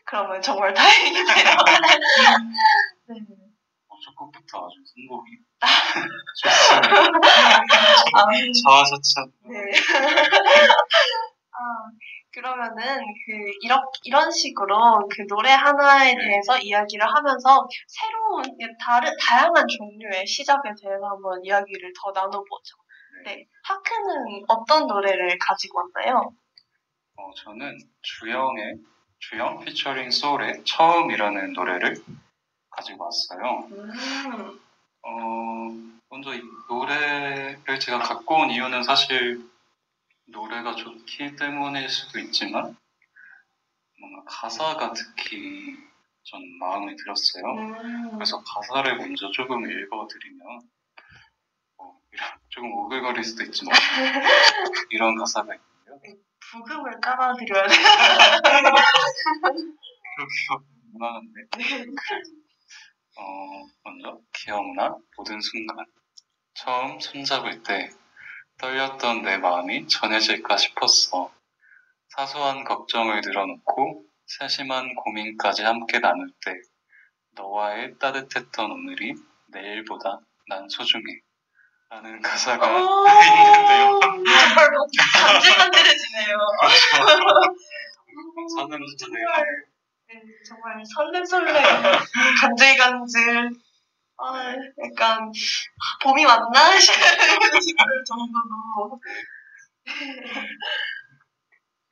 그러면 정말 다행이네요. 네. 어, 첫 곡부터 아주 선곡이 좋습니다. 아, 자아자찬. 네. 아, 그러면은 그 이런 이런 식으로 그 노래 하나에 네. 대해서 이야기를 하면서 새로운 다른 다양한 종류의 시작에 대해서 한번 이야기를 더 나눠보죠. 네, 하크는 어떤 노래를 가지고 왔나요? 어, 저는 주영의 주영 피처링 소울의 처음이라는 노래를 가지고 왔어요. 음, 어, 먼저 이 노래를 제가 갖고 온 이유는 사실 노래가 좋기 때문일 수도 있지만 뭔가 가사가 특히 전 마음에 들었어요. 음, 그래서 가사를 먼저 조금 읽어드리면 어, 이런- 조금 오글거릴 수도 있지만 이런 가사가 있고요. 부금을 깔아드려야 돼. 그렇게 무난한데 그래. 어, 먼저 기억나 모든 순간 처음 손잡을 때 떨렸던 내 마음이 전해질까 싶었어. 사소한 걱정을 늘어놓고 세심한 고민까지 함께 나눌 때 너와의 따뜻했던 오늘이 내일보다 난 소중해. 라는 가사가 있는데요. 정말 뭐 간질간질해지네요. 저는 진짜 정말, 네, 정말 설렘설렘, 간질간질. 아, 약간 봄이 왔나 싶을 정도로.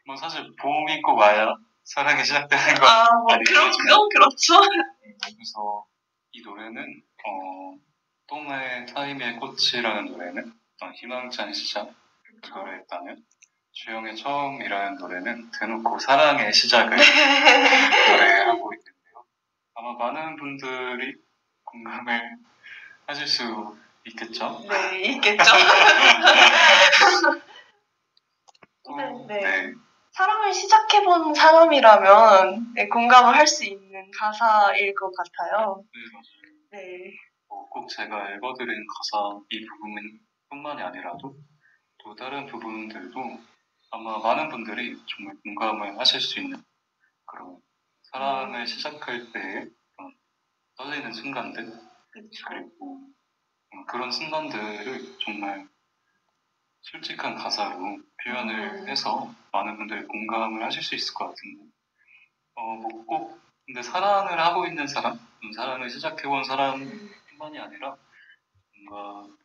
뭐 사실 봄이 꼭 와야 사랑이 시작되는 거 아, 뭐 그럼 그럼 그렇죠. 그래서 이 노래는 어, 똥의 타임의 꽃이라는 노래는 어떤 희망찬 시작 그 노래였다면 주영의 처음이라는 노래는 대놓고 사랑의 시작을 노래하고 있는데요. 아마 많은 분들이 공감을 하실 수 있겠죠? 네, 있겠죠. 또, 네. 네. 사랑을 시작해본 사람이라면 네, 공감을 할 수 있는 가사일 것 같아요. 네, 맞아요. 네. 어, 꼭 제가 읽어드린 가사 이 부분뿐만이 아니라도 또 다른 부분들도 아마 많은 분들이 정말 공감을 하실 수 있는 그런 사랑을 시작할 때 떨리는 순간들. 그리고 어, 그런 순간들을 정말 솔직한 가사로 표현을 음. 해서 많은 분들이 공감을 하실 수 있을 것 같은데 어, 뭐꼭 근데 사랑을 하고 있는 사람, 음, 사랑을 시작해본 사람뿐만이 아니라 뭔가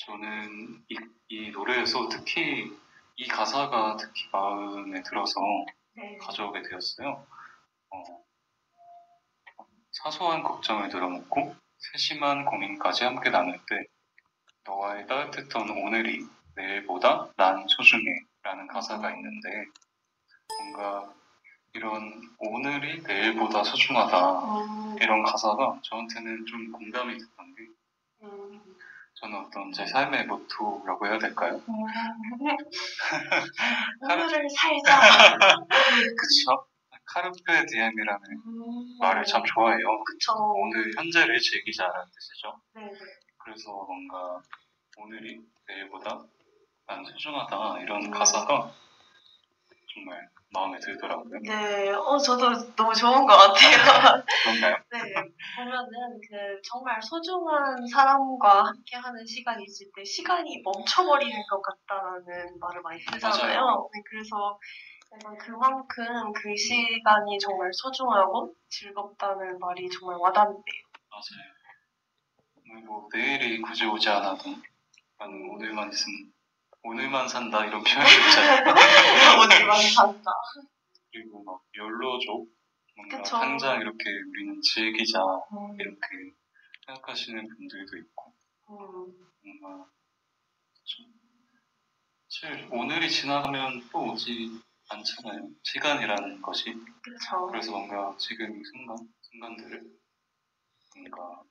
저는 이, 이 노래에서 특히 이 가사가 특히 마음에 들어서 네. 가져오게 되었어요. 어, 사소한 걱정을 늘어놓고 세심한 고민까지 함께 나눌 때 너와의 따뜻했던 오늘이 내일보다 난 소중해 라는 가사가 있는데 뭔가 이런 오늘이 내일보다 소중하다 음, 이런 가사가 저한테는 좀 공감이 됐던 게 음, 저는 어떤 제 삶의 모토라고 해야 될까요? 음. 오늘을 살자. 그쵸? 카르페 디엠이라는 음. 말을 참 좋아해요. 그쵸. 오늘 현재를 즐기자라는 뜻이죠. 네. 그래서 뭔가 오늘이 내일보다 난 소중하다 이런 음. 가사가 정말 마음에 들더라고요. 네, 어, 저도 너무 좋은 것 같아요. 그런가요? 네, 보면은 그 정말 소중한 사람과 함께하는 시간이 있을 때 시간이 멈춰버리는 것 같다는 말을 많이 쓰잖아요. 맞아요. 네, 그래서 약간 그만큼 그 시간이 정말 소중하고 즐겁다는 말이 정말 와닿는데요. 맞아요. 오늘 뭐 내일이 굳이 오지 않아도 나는 오늘만 있으면 오늘만 산다 이런 표현이 있잖아요. 오늘만 산다. 그리고 막 욜로족 뭔가 그쵸. 당장 이렇게 우리는 즐기자 음, 이렇게 생각하시는 분들도 있고 음, 뭔가 좀 사실 오늘이 지나가면 또 오지 않잖아요. 시간이라는 것이 그쵸. 그래서 뭔가 지금 이 순간 순간들을 뭔가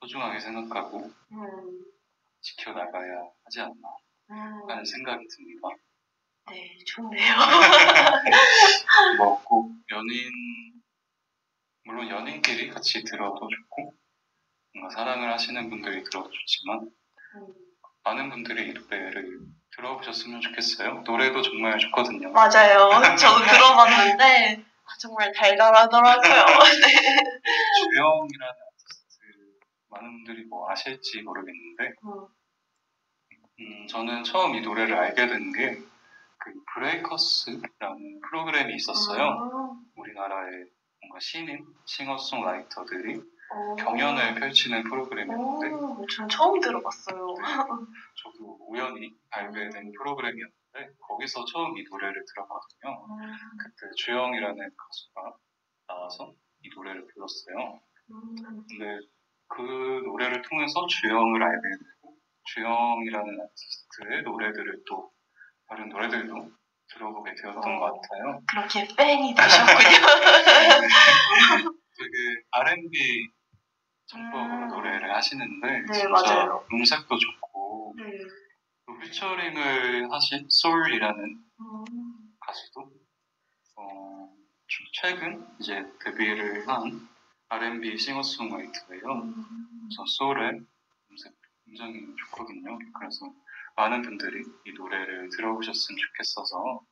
소중하게 생각하고 음, 지켜나가야 하지 않나 음, 하는 생각이 듭니다. 네, 좋네요. 뭐꼭 연인 물론 연인끼리 같이 들어도 좋고 뭔가 사랑을 하시는 분들이 들어도 좋지만 음, 많은 분들이 이 노래를 들어보셨으면 좋겠어요. 노래도 정말 좋거든요. 맞아요. 저도 들어봤는데 아, 정말 달달하더라고요. 네. 주영이라는 아티스트 많은 분들이 뭐 아실지 모르겠는데 음, 음, 저는 처음 이 노래를 알게 된 게 그 브레이커스라는 프로그램이 있었어요. 음, 우리나라의 뭔가 신인 싱어송라이터들이 오. 경연을 펼치는 프로그램이었는데 오, 전 처음 들어봤어요. 저도 우연히 발매된 프로그램이었는데 거기서 처음 이 노래를 들었거든요. 음, 그때 주영이라는 가수가 나와서 이 노래를 불렀어요. 음, 근데 그 노래를 통해서 주영을 알게 되고 주영이라는 아티스트의 노래들을 또 다른 노래들도 들어보게 되었던 어. 것 같아요. 그렇게 팬이 되셨군요. 되게 R&B 전법으로 음. 노래를 하시는데 네, 진짜 맞아요. 음색도 좋고 네. 또 피처링을 하신 솔이라는 음, 가수도 어, 좀 최근 이제 데뷔를 한 R&B 싱어송라이터예요. 음, 그래서 소울의 음색 굉장히 좋거든요. 그래서 많은 분들이 이 노래를 들어보셨으면 좋겠어서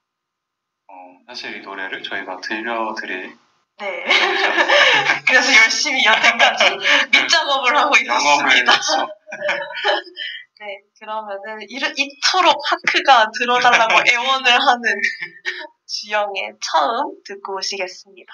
어, 사실 이 노래를 저희가 들려드릴 네. 그래서 열심히 밑작업을 하고 영업을 있었습니다. 네, 그러면은 이르, 이토록 하크가 들어달라고 애원을 하는 주영의 처음 듣고 오시겠습니다.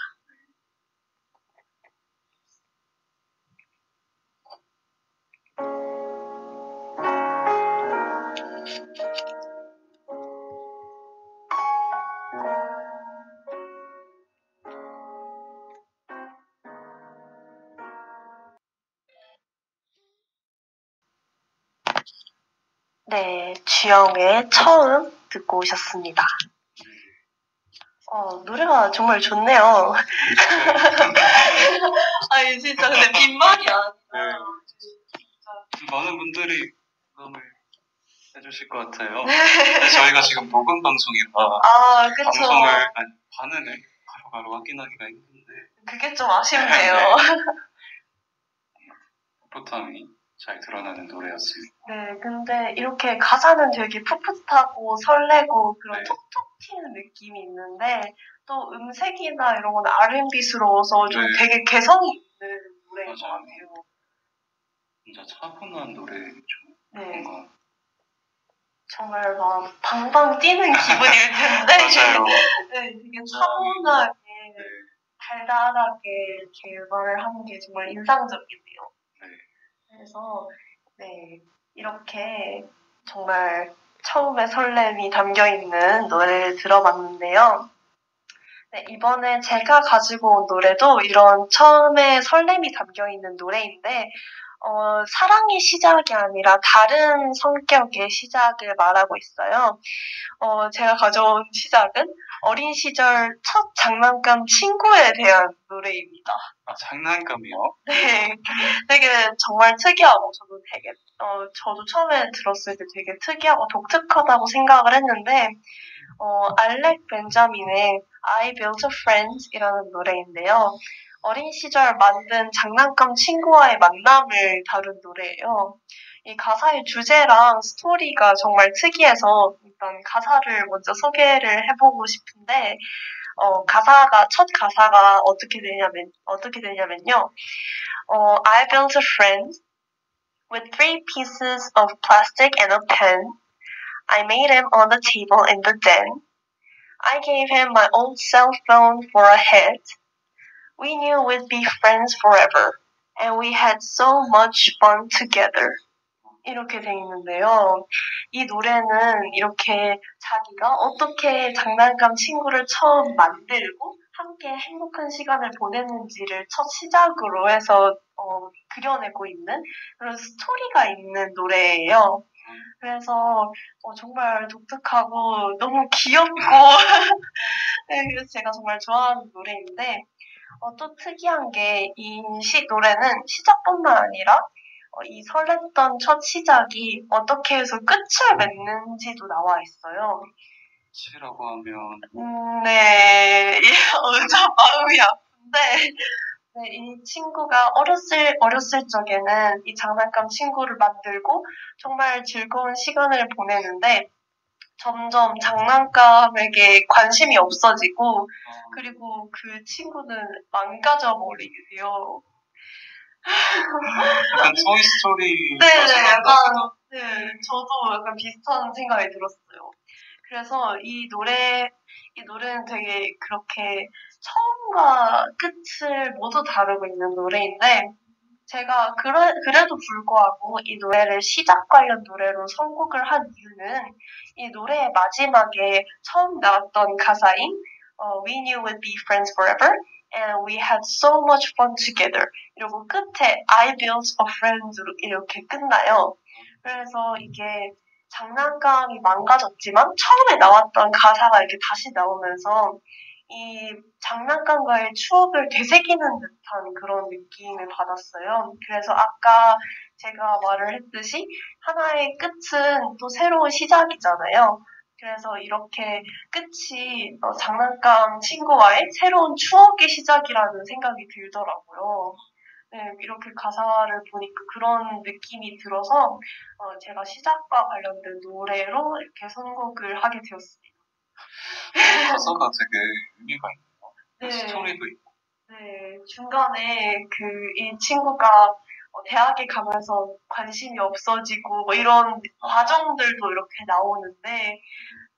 네, 주영의 처음 듣고 오셨습니다. 어, 노래가 정말 좋네요. 아니, 진짜 근데 빈말이 아니라. 네. 많은 분들이 공감을 해주실 것 같아요. 근데 저희가 지금 녹음 방송이라 아, 그쵸. 방송을 아니, 반응을 바로바로 확인하기가 힘든데 그게 좀 아쉽네요. 풋풋함이 잘 드러나는 노래였습니다. 네, 근데 이렇게 가사는 되게 풋풋하고 설레고 그런 네. 톡톡 튀는 느낌이 있는데 또 음색이나 이런 건 R&B스러워서 좀 네. 되게 개성이 있는 노래인 것. 같아요. 진짜 차분한 노래죠. 네, 뭔가 정말 막 방방 뛰는 기분일 텐데. 네, 되게 차분하게 네. 달달하게 이렇게 말을 하는 게 정말 인상적이네요. 네. 그래서 네 이렇게 정말 처음에 설렘이 담겨 있는 노래를 들어봤는데요. 네, 이번에 제가 가지고 온 노래도 이런 처음에 설렘이 담겨 있는 노래인데 어, 사랑의 시작이 아니라 다른 성격의 시작을 말하고 있어요. 어, 제가 가져온 시작은 어린 시절 첫 장난감 친구에 대한 노래입니다. 아, 장난감이요? 네, 되게 정말 특이하고 저도 되게 어 저도 처음에 들었을 때 되게 특이하고 독특하다고 생각을 했는데 어 알렉 벤자민의 I Built a Friend이라는 노래인데요. 어린 시절 만든 장난감 친구와의 만남을 다룬 노래예요. 이 가사의 주제랑 스토리가 정말 특이해서 일단 가사를 먼저 소개를 해보고 싶은데 어, 가사가 첫 가사가 어떻게 되냐면 어떻게 되냐면요. 어, I built a friend with three pieces of plastic and a pen. I made him on the table in the den. I gave him my old cell phone for a head. We knew we'd be friends forever, and we had so much fun together. 이렇게 돼 있는데요. 이 노래는 이렇게 자기가 어떻게 장난감 친구를 처음 만들고 함께 행복한 시간을 보냈는지를 첫 시작으로 해서 어, 그려내고 있는 그런 스토리가 있는 노래예요. 그래서 어, 정말 독특하고 너무 귀엽고 네, 그래서 제가 정말 좋아하는 노래인데 어, 또 특이한 게 이 시 노래는 시작뿐만 아니라 어, 이 설렜던 첫 시작이 어떻게 해서 끝을 맺는지도 나와 있어요. 시라고 하면 음, 네, 좀 마음이 아픈데 네, 이 친구가 어렸을 어렸을 적에는 이 장난감 친구를 만들고 정말 즐거운 시간을 보내는데 점점 장난감에게 관심이 없어지고 어, 그리고 그 친구는 망가져 버리게 돼요. 약간 토이 스토리 네네, 약간, 네, 저도 약간 비슷한 생각이 들었어요. 그래서 이 노래, 이 노래는 되게 그렇게 처음과 끝을 모두 다루고 있는 노래인데, 제가 그래, 그래도 불구하고 이 노래를 시작 관련 노래로 선곡을 한 이유는 이 노래의 마지막에 처음 나왔던 가사인 어, We knew we'd be friends forever and we had so much fun together 이러고 끝에 I built a friend로 이렇게 끝나요. 그래서 이게 장난감이 망가졌지만 처음에 나왔던 가사가 이렇게 다시 나오면서 이 장난감과의 추억을 되새기는 듯한 그런 느낌을 받았어요. 그래서 아까 제가 말을 했듯이 하나의 끝은 또 새로운 시작이잖아요. 그래서 이렇게 끝이 어, 장난감 친구와의 새로운 추억의 시작이라는 생각이 들더라고요. 네, 이렇게 가사를 보니까 그런 느낌이 들어서 어, 제가 시작과 관련된 노래로 이렇게 선곡을 하게 되었습니다. 가사가 되게 의미가 있네요. 네. 스토리도 있고. 네, 중간에 그 이 친구가 어, 대학에 가면서 관심이 없어지고 뭐 이런 과정들도 이렇게 나오는데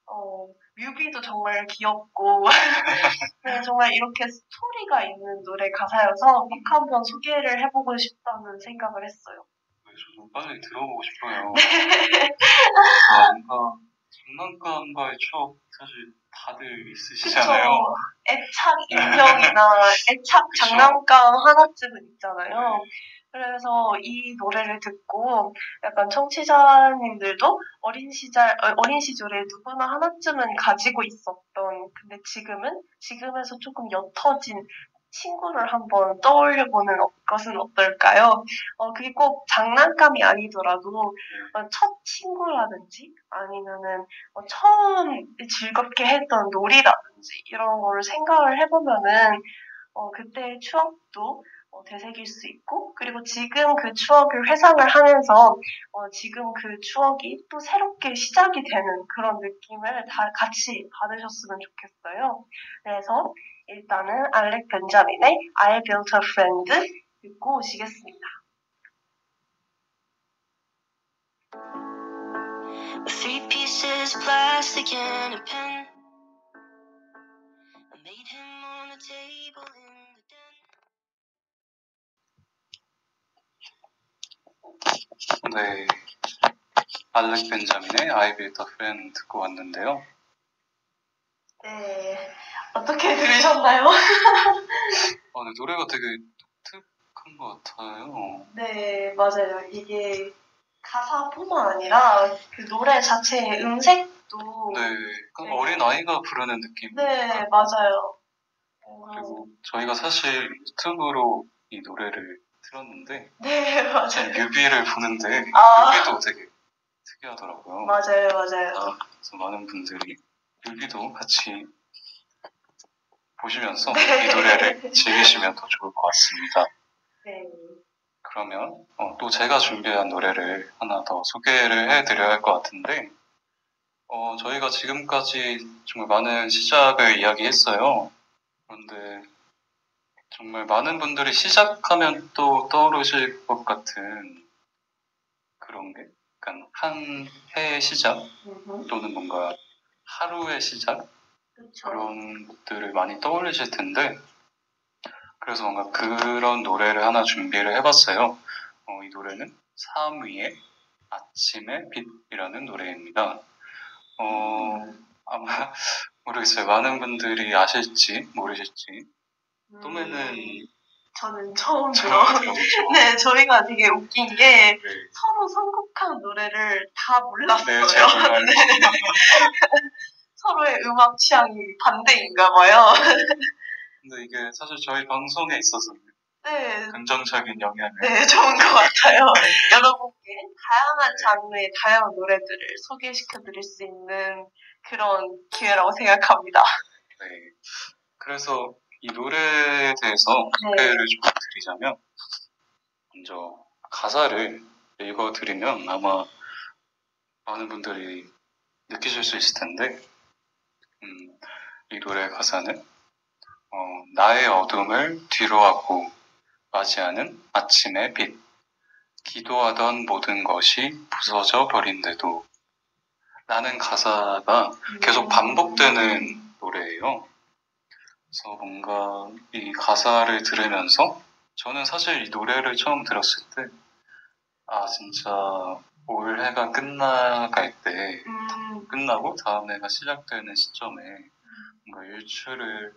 어, 뮤비도 정말 귀엽고 네, 정말 이렇게 스토리가 있는 노래 가사여서 꼭 한번 소개를 해보고 싶다는 생각을 했어요. 네, 저도 빨리 들어보고 싶어요. 네. 아, 뭔가 장난감과의 추억 사실 다들 있으시잖아요. 그쵸. 애착 인형이나 애착. 장난감 하나쯤은 있잖아요. 그래서 이 노래를 듣고 약간 청취자님들도 어린 시절, 어, 어린 시절에 누구나 하나쯤은 가지고 있었던, 근데 지금은, 지금에서 조금 옅어진 친구를 한번 떠올려보는 어- 것은 어떨까요? 어, 그게 꼭 장난감이 아니더라도 어, 첫 친구라든지 아니면은 어, 처음 즐겁게 했던 놀이라든지 이런 거를 생각을 해보면은 어, 그때의 추억도 어, 되새길 수 있고 그리고 지금 그 추억을 회상을 하면서 어, 지금 그 추억이 또 새롭게 시작이 되는 그런 느낌을 다 같이 받으셨으면 좋겠어요. 그래서 일단은 알렉 벤자민의 I Built a Friend 듣고 오시겠습니다. Three pieces plastic and a pen. I made him on the table 네. 알렉 벤자민의 I Built a Friend 듣고 왔는데요. 네, 어떻게 들으셨나요? 어, 네, 노래가 되게 독특한 것 같아요. 네, 맞아요. 이게 가사뿐만 아니라 그 노래 자체의 음색도 네, 네. 어린 아이가 부르는 느낌. 네, 맞아요. 어, 그리고 저희가 사실 유튜브로 이 노래를 들었는데 네, 맞아요. 뮤비를 보는데 아. 뮤비도 되게 특이하더라고요. 맞아요, 맞아요. 그래서 많은 분들이 뮤비도 같이 보시면서 네. 이 노래를 즐기시면 더 좋을 것 같습니다. 네. 그러면 어, 또 제가 준비한 노래를 하나 더 소개를 해드려야 할 것 같은데 어, 저희가 지금까지 정말 많은 시작을 이야기했어요. 그런데 정말 많은 분들이 시작하면 또 떠오르실 것 같은 그런 게 약간 한 해의 시작. 또는 뭔가 하루의 시작 그쵸. 그런 것들을 많이 떠올리실 텐데 그래서 뭔가 그런 노래를 하나 준비를 해봤어요. 어, 이 노래는 3위의 아침의 빛이라는 노래입니다. 어, 아마 모르겠어요. 많은 분들이 아실지 모르실지 음, 또매는 저는 처음 들어. 처음 들어보죠. 네, 저희가 되게 웃긴 게 네, 서로 선곡한 노래를 다 몰랐어요. 네, 제가 정말 서로의 음악 취향이 반대인가 봐요. 근데 이게 사실 저희 방송에 있어서 네, 긍정적인 영향을 네, 좋은 것 같아요. 여러분께 다양한 네. 장르의 다양한 노래들을 소개시켜 드릴 수 있는 그런 기회라고 생각합니다. 네. 그래서 이 노래에 대해서 네. 소개를 좀 드리자면 먼저 가사를 읽어 드리면 아마 많은 분들이 느끼실 수 있을 텐데 음, 이 노래 가사는 어, 나의 어둠을 뒤로하고 맞이하는 아침의 빛 기도하던 모든 것이 부서져 버린데도 라는 가사가 계속 반복되는 노래예요. 그래서 뭔가 이 가사를 들으면서 저는 사실 이 노래를 처음 들었을 때, 아, 진짜 올해가 끝나갈 때, 음, 끝나고 다음 해가 시작되는 시점에 뭔가 일출을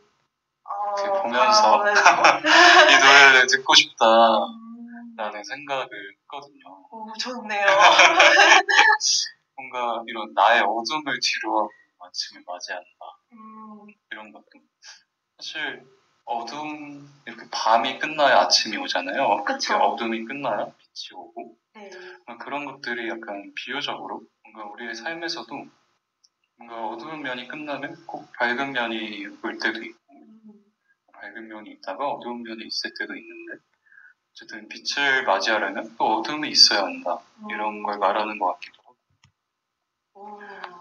어, 보면서 바라보면서. 이 노래를 듣고 싶다라는 음, 생각을 했거든요. 오, 좋네요. 뭔가 이런 나의 어둠을 뒤로하고 아침을 맞이한다. 음, 사실 어둠 이렇게 밤이 끝나야 아침이 오잖아요. 그쵸. 어둠이 끝나야 빛이 오고 네. 그런 것들이 약간 비유적으로 뭔가 우리의 삶에서도 뭔가 어두운 면이 끝나면 꼭 밝은 면이 올 때도 있고 음, 밝은 면이 있다가 어두운 면이 있을 때도 있는데 어쨌든 빛을 맞이하려면 또 어둠이 있어야 한다 이런 걸 말하는 것 같기도 하고 오.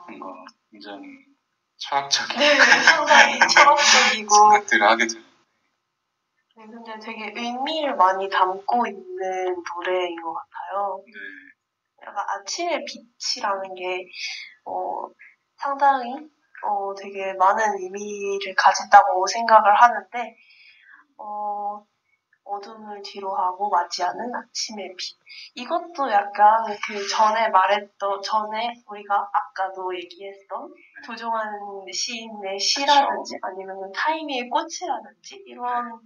뭔가 굉장히 철학적인 네, 상당히 철학적이고 생각들을 하게 되는 네, 근데 되게 의미를 많이 담고 있는 노래인 것 같아요. 네. 약간 아침의 빛이라는 게 어, 상당히 어, 되게 많은 의미를 가진다고 생각을 하는데 어, 어둠을 뒤로하고 맞이하는 아침의 빛. 이것도 약간 그 전에 말했던 전에 우리가 아까도 얘기했던 조종환 시인의 시라든지 아니면 타이미의 꽃이라든지 이런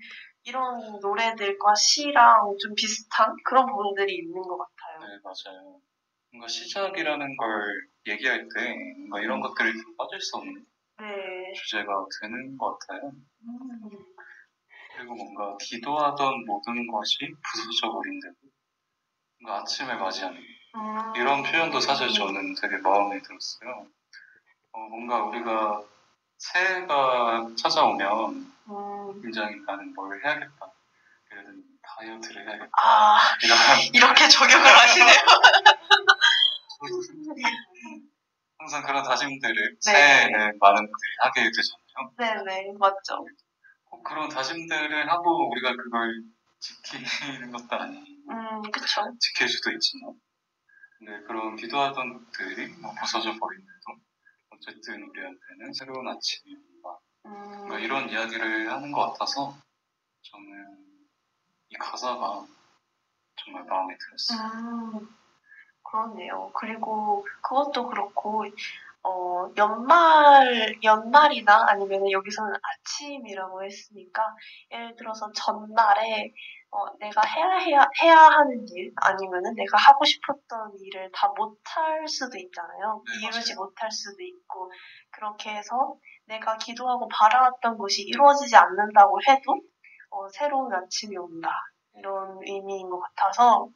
이런 노래들과 시랑 좀 비슷한 그런 부분들이 있는 것 같아요. 네, 맞아요. 뭔가 시작이라는 걸 얘기할 때 뭔가 이런 것들이 좀 빠질 수 없는 네. 주제가 되는 것 같아요. 음, 그리고 뭔가 기도하던 모든 것이 부서져 버린데도 뭔가 아침을 맞이하는 음. 이런 표현도 사실 저는 되게 마음에 들었어요. 어, 뭔가 우리가 새해가 찾아오면 음. 굉장히 나는 뭘 해야겠다. 예를 들면 다이어트를 해야겠다. 아, 이런 이렇게 적용을 하시네요. 항상 그런 다짐들을 네. 새해에 많은 분들이 하게 되잖아요. 네네, 맞죠. 꼭 그런 다짐들을 하고 우리가 그걸 지키는 것도 아니고 음, 그쵸. 지킬 수도 있지만 근데 그런 기도하던 것들이 뭐 부서져 버린데도 어쨌든 우리한테는 새로운 아침이 온다 음, 뭔가 이런 이야기를 하는 것 같아서 저는 이 가사가 정말 마음에 들었어요. 음, 그렇네요. 그리고 그것도 그렇고, 어, 연말, 연말이나 아니면 여기서는 아침이라고 했으니까, 예를 들어서 전날에, 어, 내가 해야, 해야, 해야 하는 일, 아니면은 내가 하고 싶었던 일을 다 못할 수도 있잖아요. 네, 이루지. 못할 수도 있고, 그렇게 해서 내가 기도하고 바라왔던 것이 이루어지지 않는다고 해도, 어, 새로운 아침이 온다. 이런 의미인 것 같아서,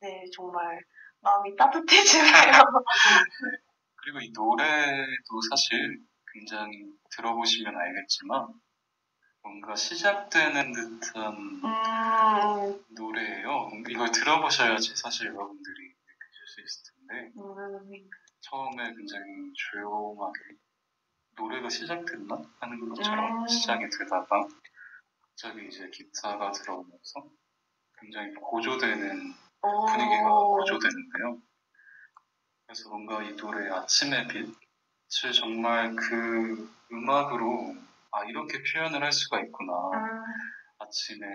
네, 정말 마음이 따뜻해지네요. 그리고 이 노래도 사실 굉장히 들어보시면 알겠지만 뭔가 시작되는 듯한 음, 노래예요. 이걸 들어보셔야지 사실 여러분들이 느끼실 수 있을 텐데 음, 처음에 굉장히 조용하게 노래가 시작됐나 하는 것처럼 음. 시작이 되다가 갑자기 이제 기타가 들어오면서 굉장히 고조되는 오. 분위기가 고조되는데요. 그래서 뭔가 이 노래 아침의 빛을 정말 그 음악으로 아 이렇게 표현을 할 수가 있구나. 음, 아침에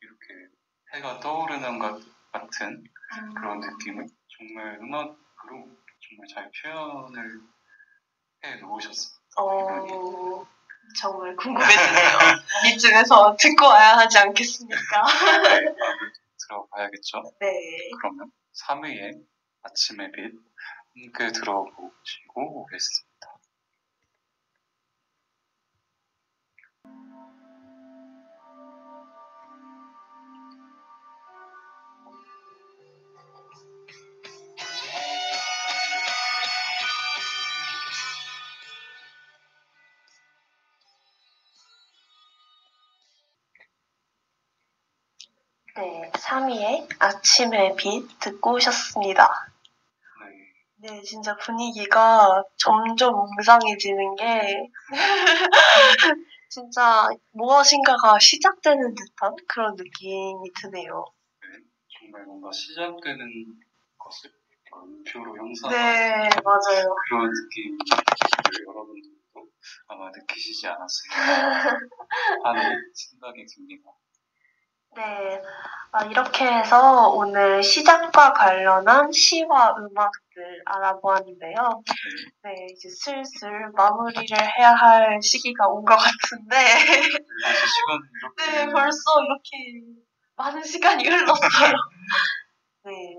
이렇게 해가 떠오르는 것 같은 음. 그런 느낌을 정말 음악으로 정말 잘 표현을 해 놓으셨어요. 어, 정말 궁금해지네요. 이쯤에서 듣고 와야 하지 않겠습니까? 네, 들어봐야겠죠. 네. 그러면 3위의 아침의 빛 함께 들어보시고 오겠습니다. 네, 3위의 아침의 빛 듣고 오셨습니다. 네, 네, 진짜 분위기가 점점 웅장해지는 게 진짜 무엇인가가 시작되는 듯한 그런 느낌이 드네요. 정말 뭔가 시작되는 것을 음표로 형상 네, 맞아요. 그런 느낌을 여러분들도 아마 느끼시지 않았을까 하는 생각이 듭니다. 네, 아, 이렇게 해서 오늘 시작과 관련한 시와 음악들 알아보았는데요. 네, 이제 슬슬 마무리를 해야 할 시기가 온 것 같은데, 이렇게 네, 벌써 이렇게 많은 시간이 흘렀어요. 네,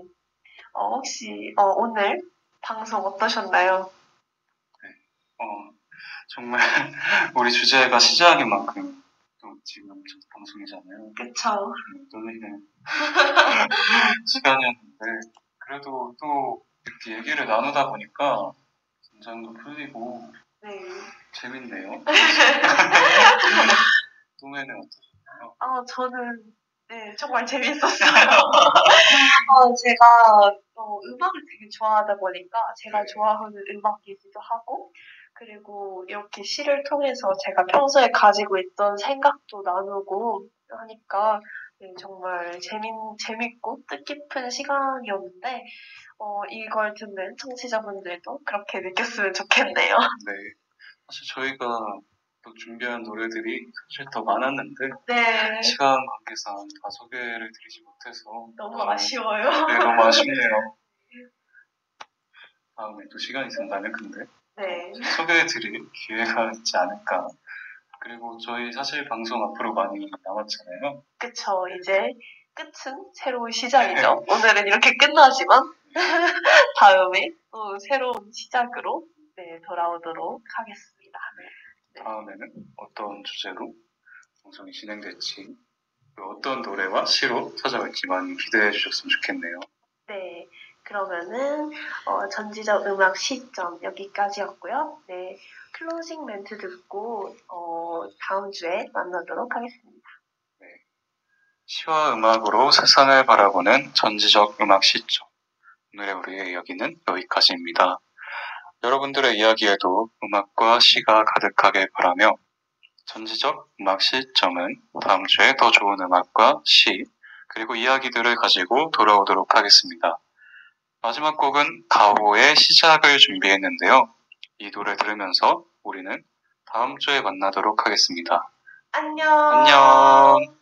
어, 혹시 어, 오늘 방송 어떠셨나요? 어, 정말 우리 주제가 시작인 만큼 또 지금 첫 방송이잖아요. 그쵸? 좀 떨리는 시간이었는데 그래도 또 이렇게 얘기를 나누다 보니까 긴장도 풀리고 네. 재밌네요. 동해는 어떠셨나요? 아, 저는, 네, 정말 재밌었어요. 어, 제가 어, 음악을 되게 좋아하다 보니까 제가 좋아하는 음악이기도 하고, 그리고 이렇게 시를 통해서 제가 평소에 가지고 있던 생각도 나누고 하니까 네, 정말 재밌, 재밌고 뜻깊은 시간이었는데, 어, 이걸 듣는 청취자분들도 그렇게 느꼈으면 좋겠네요. 네. 사실 저희가 또 준비한 노래들이 사실 더 많았는데 네, 시간 관계상 다 소개를 드리지 못해서 너무 아쉬워요. 네, 너무 아쉽네요. 다음에 또 시간이 된다면 근데 네. 소개해드릴 기회가 있지 않을까. 그리고 저희 사실 방송 앞으로 많이 남았잖아요. 그쵸. 이제 끝은 새로운 시작이죠. 오늘은 이렇게 끝나지만 다음에 또 새로운 시작으로 네, 돌아오도록 하겠습니다. 다음에는 어떤 주제로 방송이 진행될지, 또 어떤 노래와 시로 찾아올지 많이 기대해 주셨으면 좋겠네요. 네. 그러면은 어, 전지적 음악 시점 여기까지였고요. 네. 클로징 멘트 듣고 어, 다음 주에 만나도록 하겠습니다. 시와 음악으로 세상을 바라보는 전지적 음악 시점. 오늘의 우리의 이야기는 여기까지입니다. 여러분들의 이야기에도 음악과 시가 가득하길 바라며 전지적 음악 시점은 다음 주에 더 좋은 음악과 시 그리고 이야기들을 가지고 돌아오도록 하겠습니다. 마지막 곡은 가호의 시작을 준비했는데요. 이 노래 들으면서 우리는 다음 주에 만나도록 하겠습니다. 안녕. 안녕.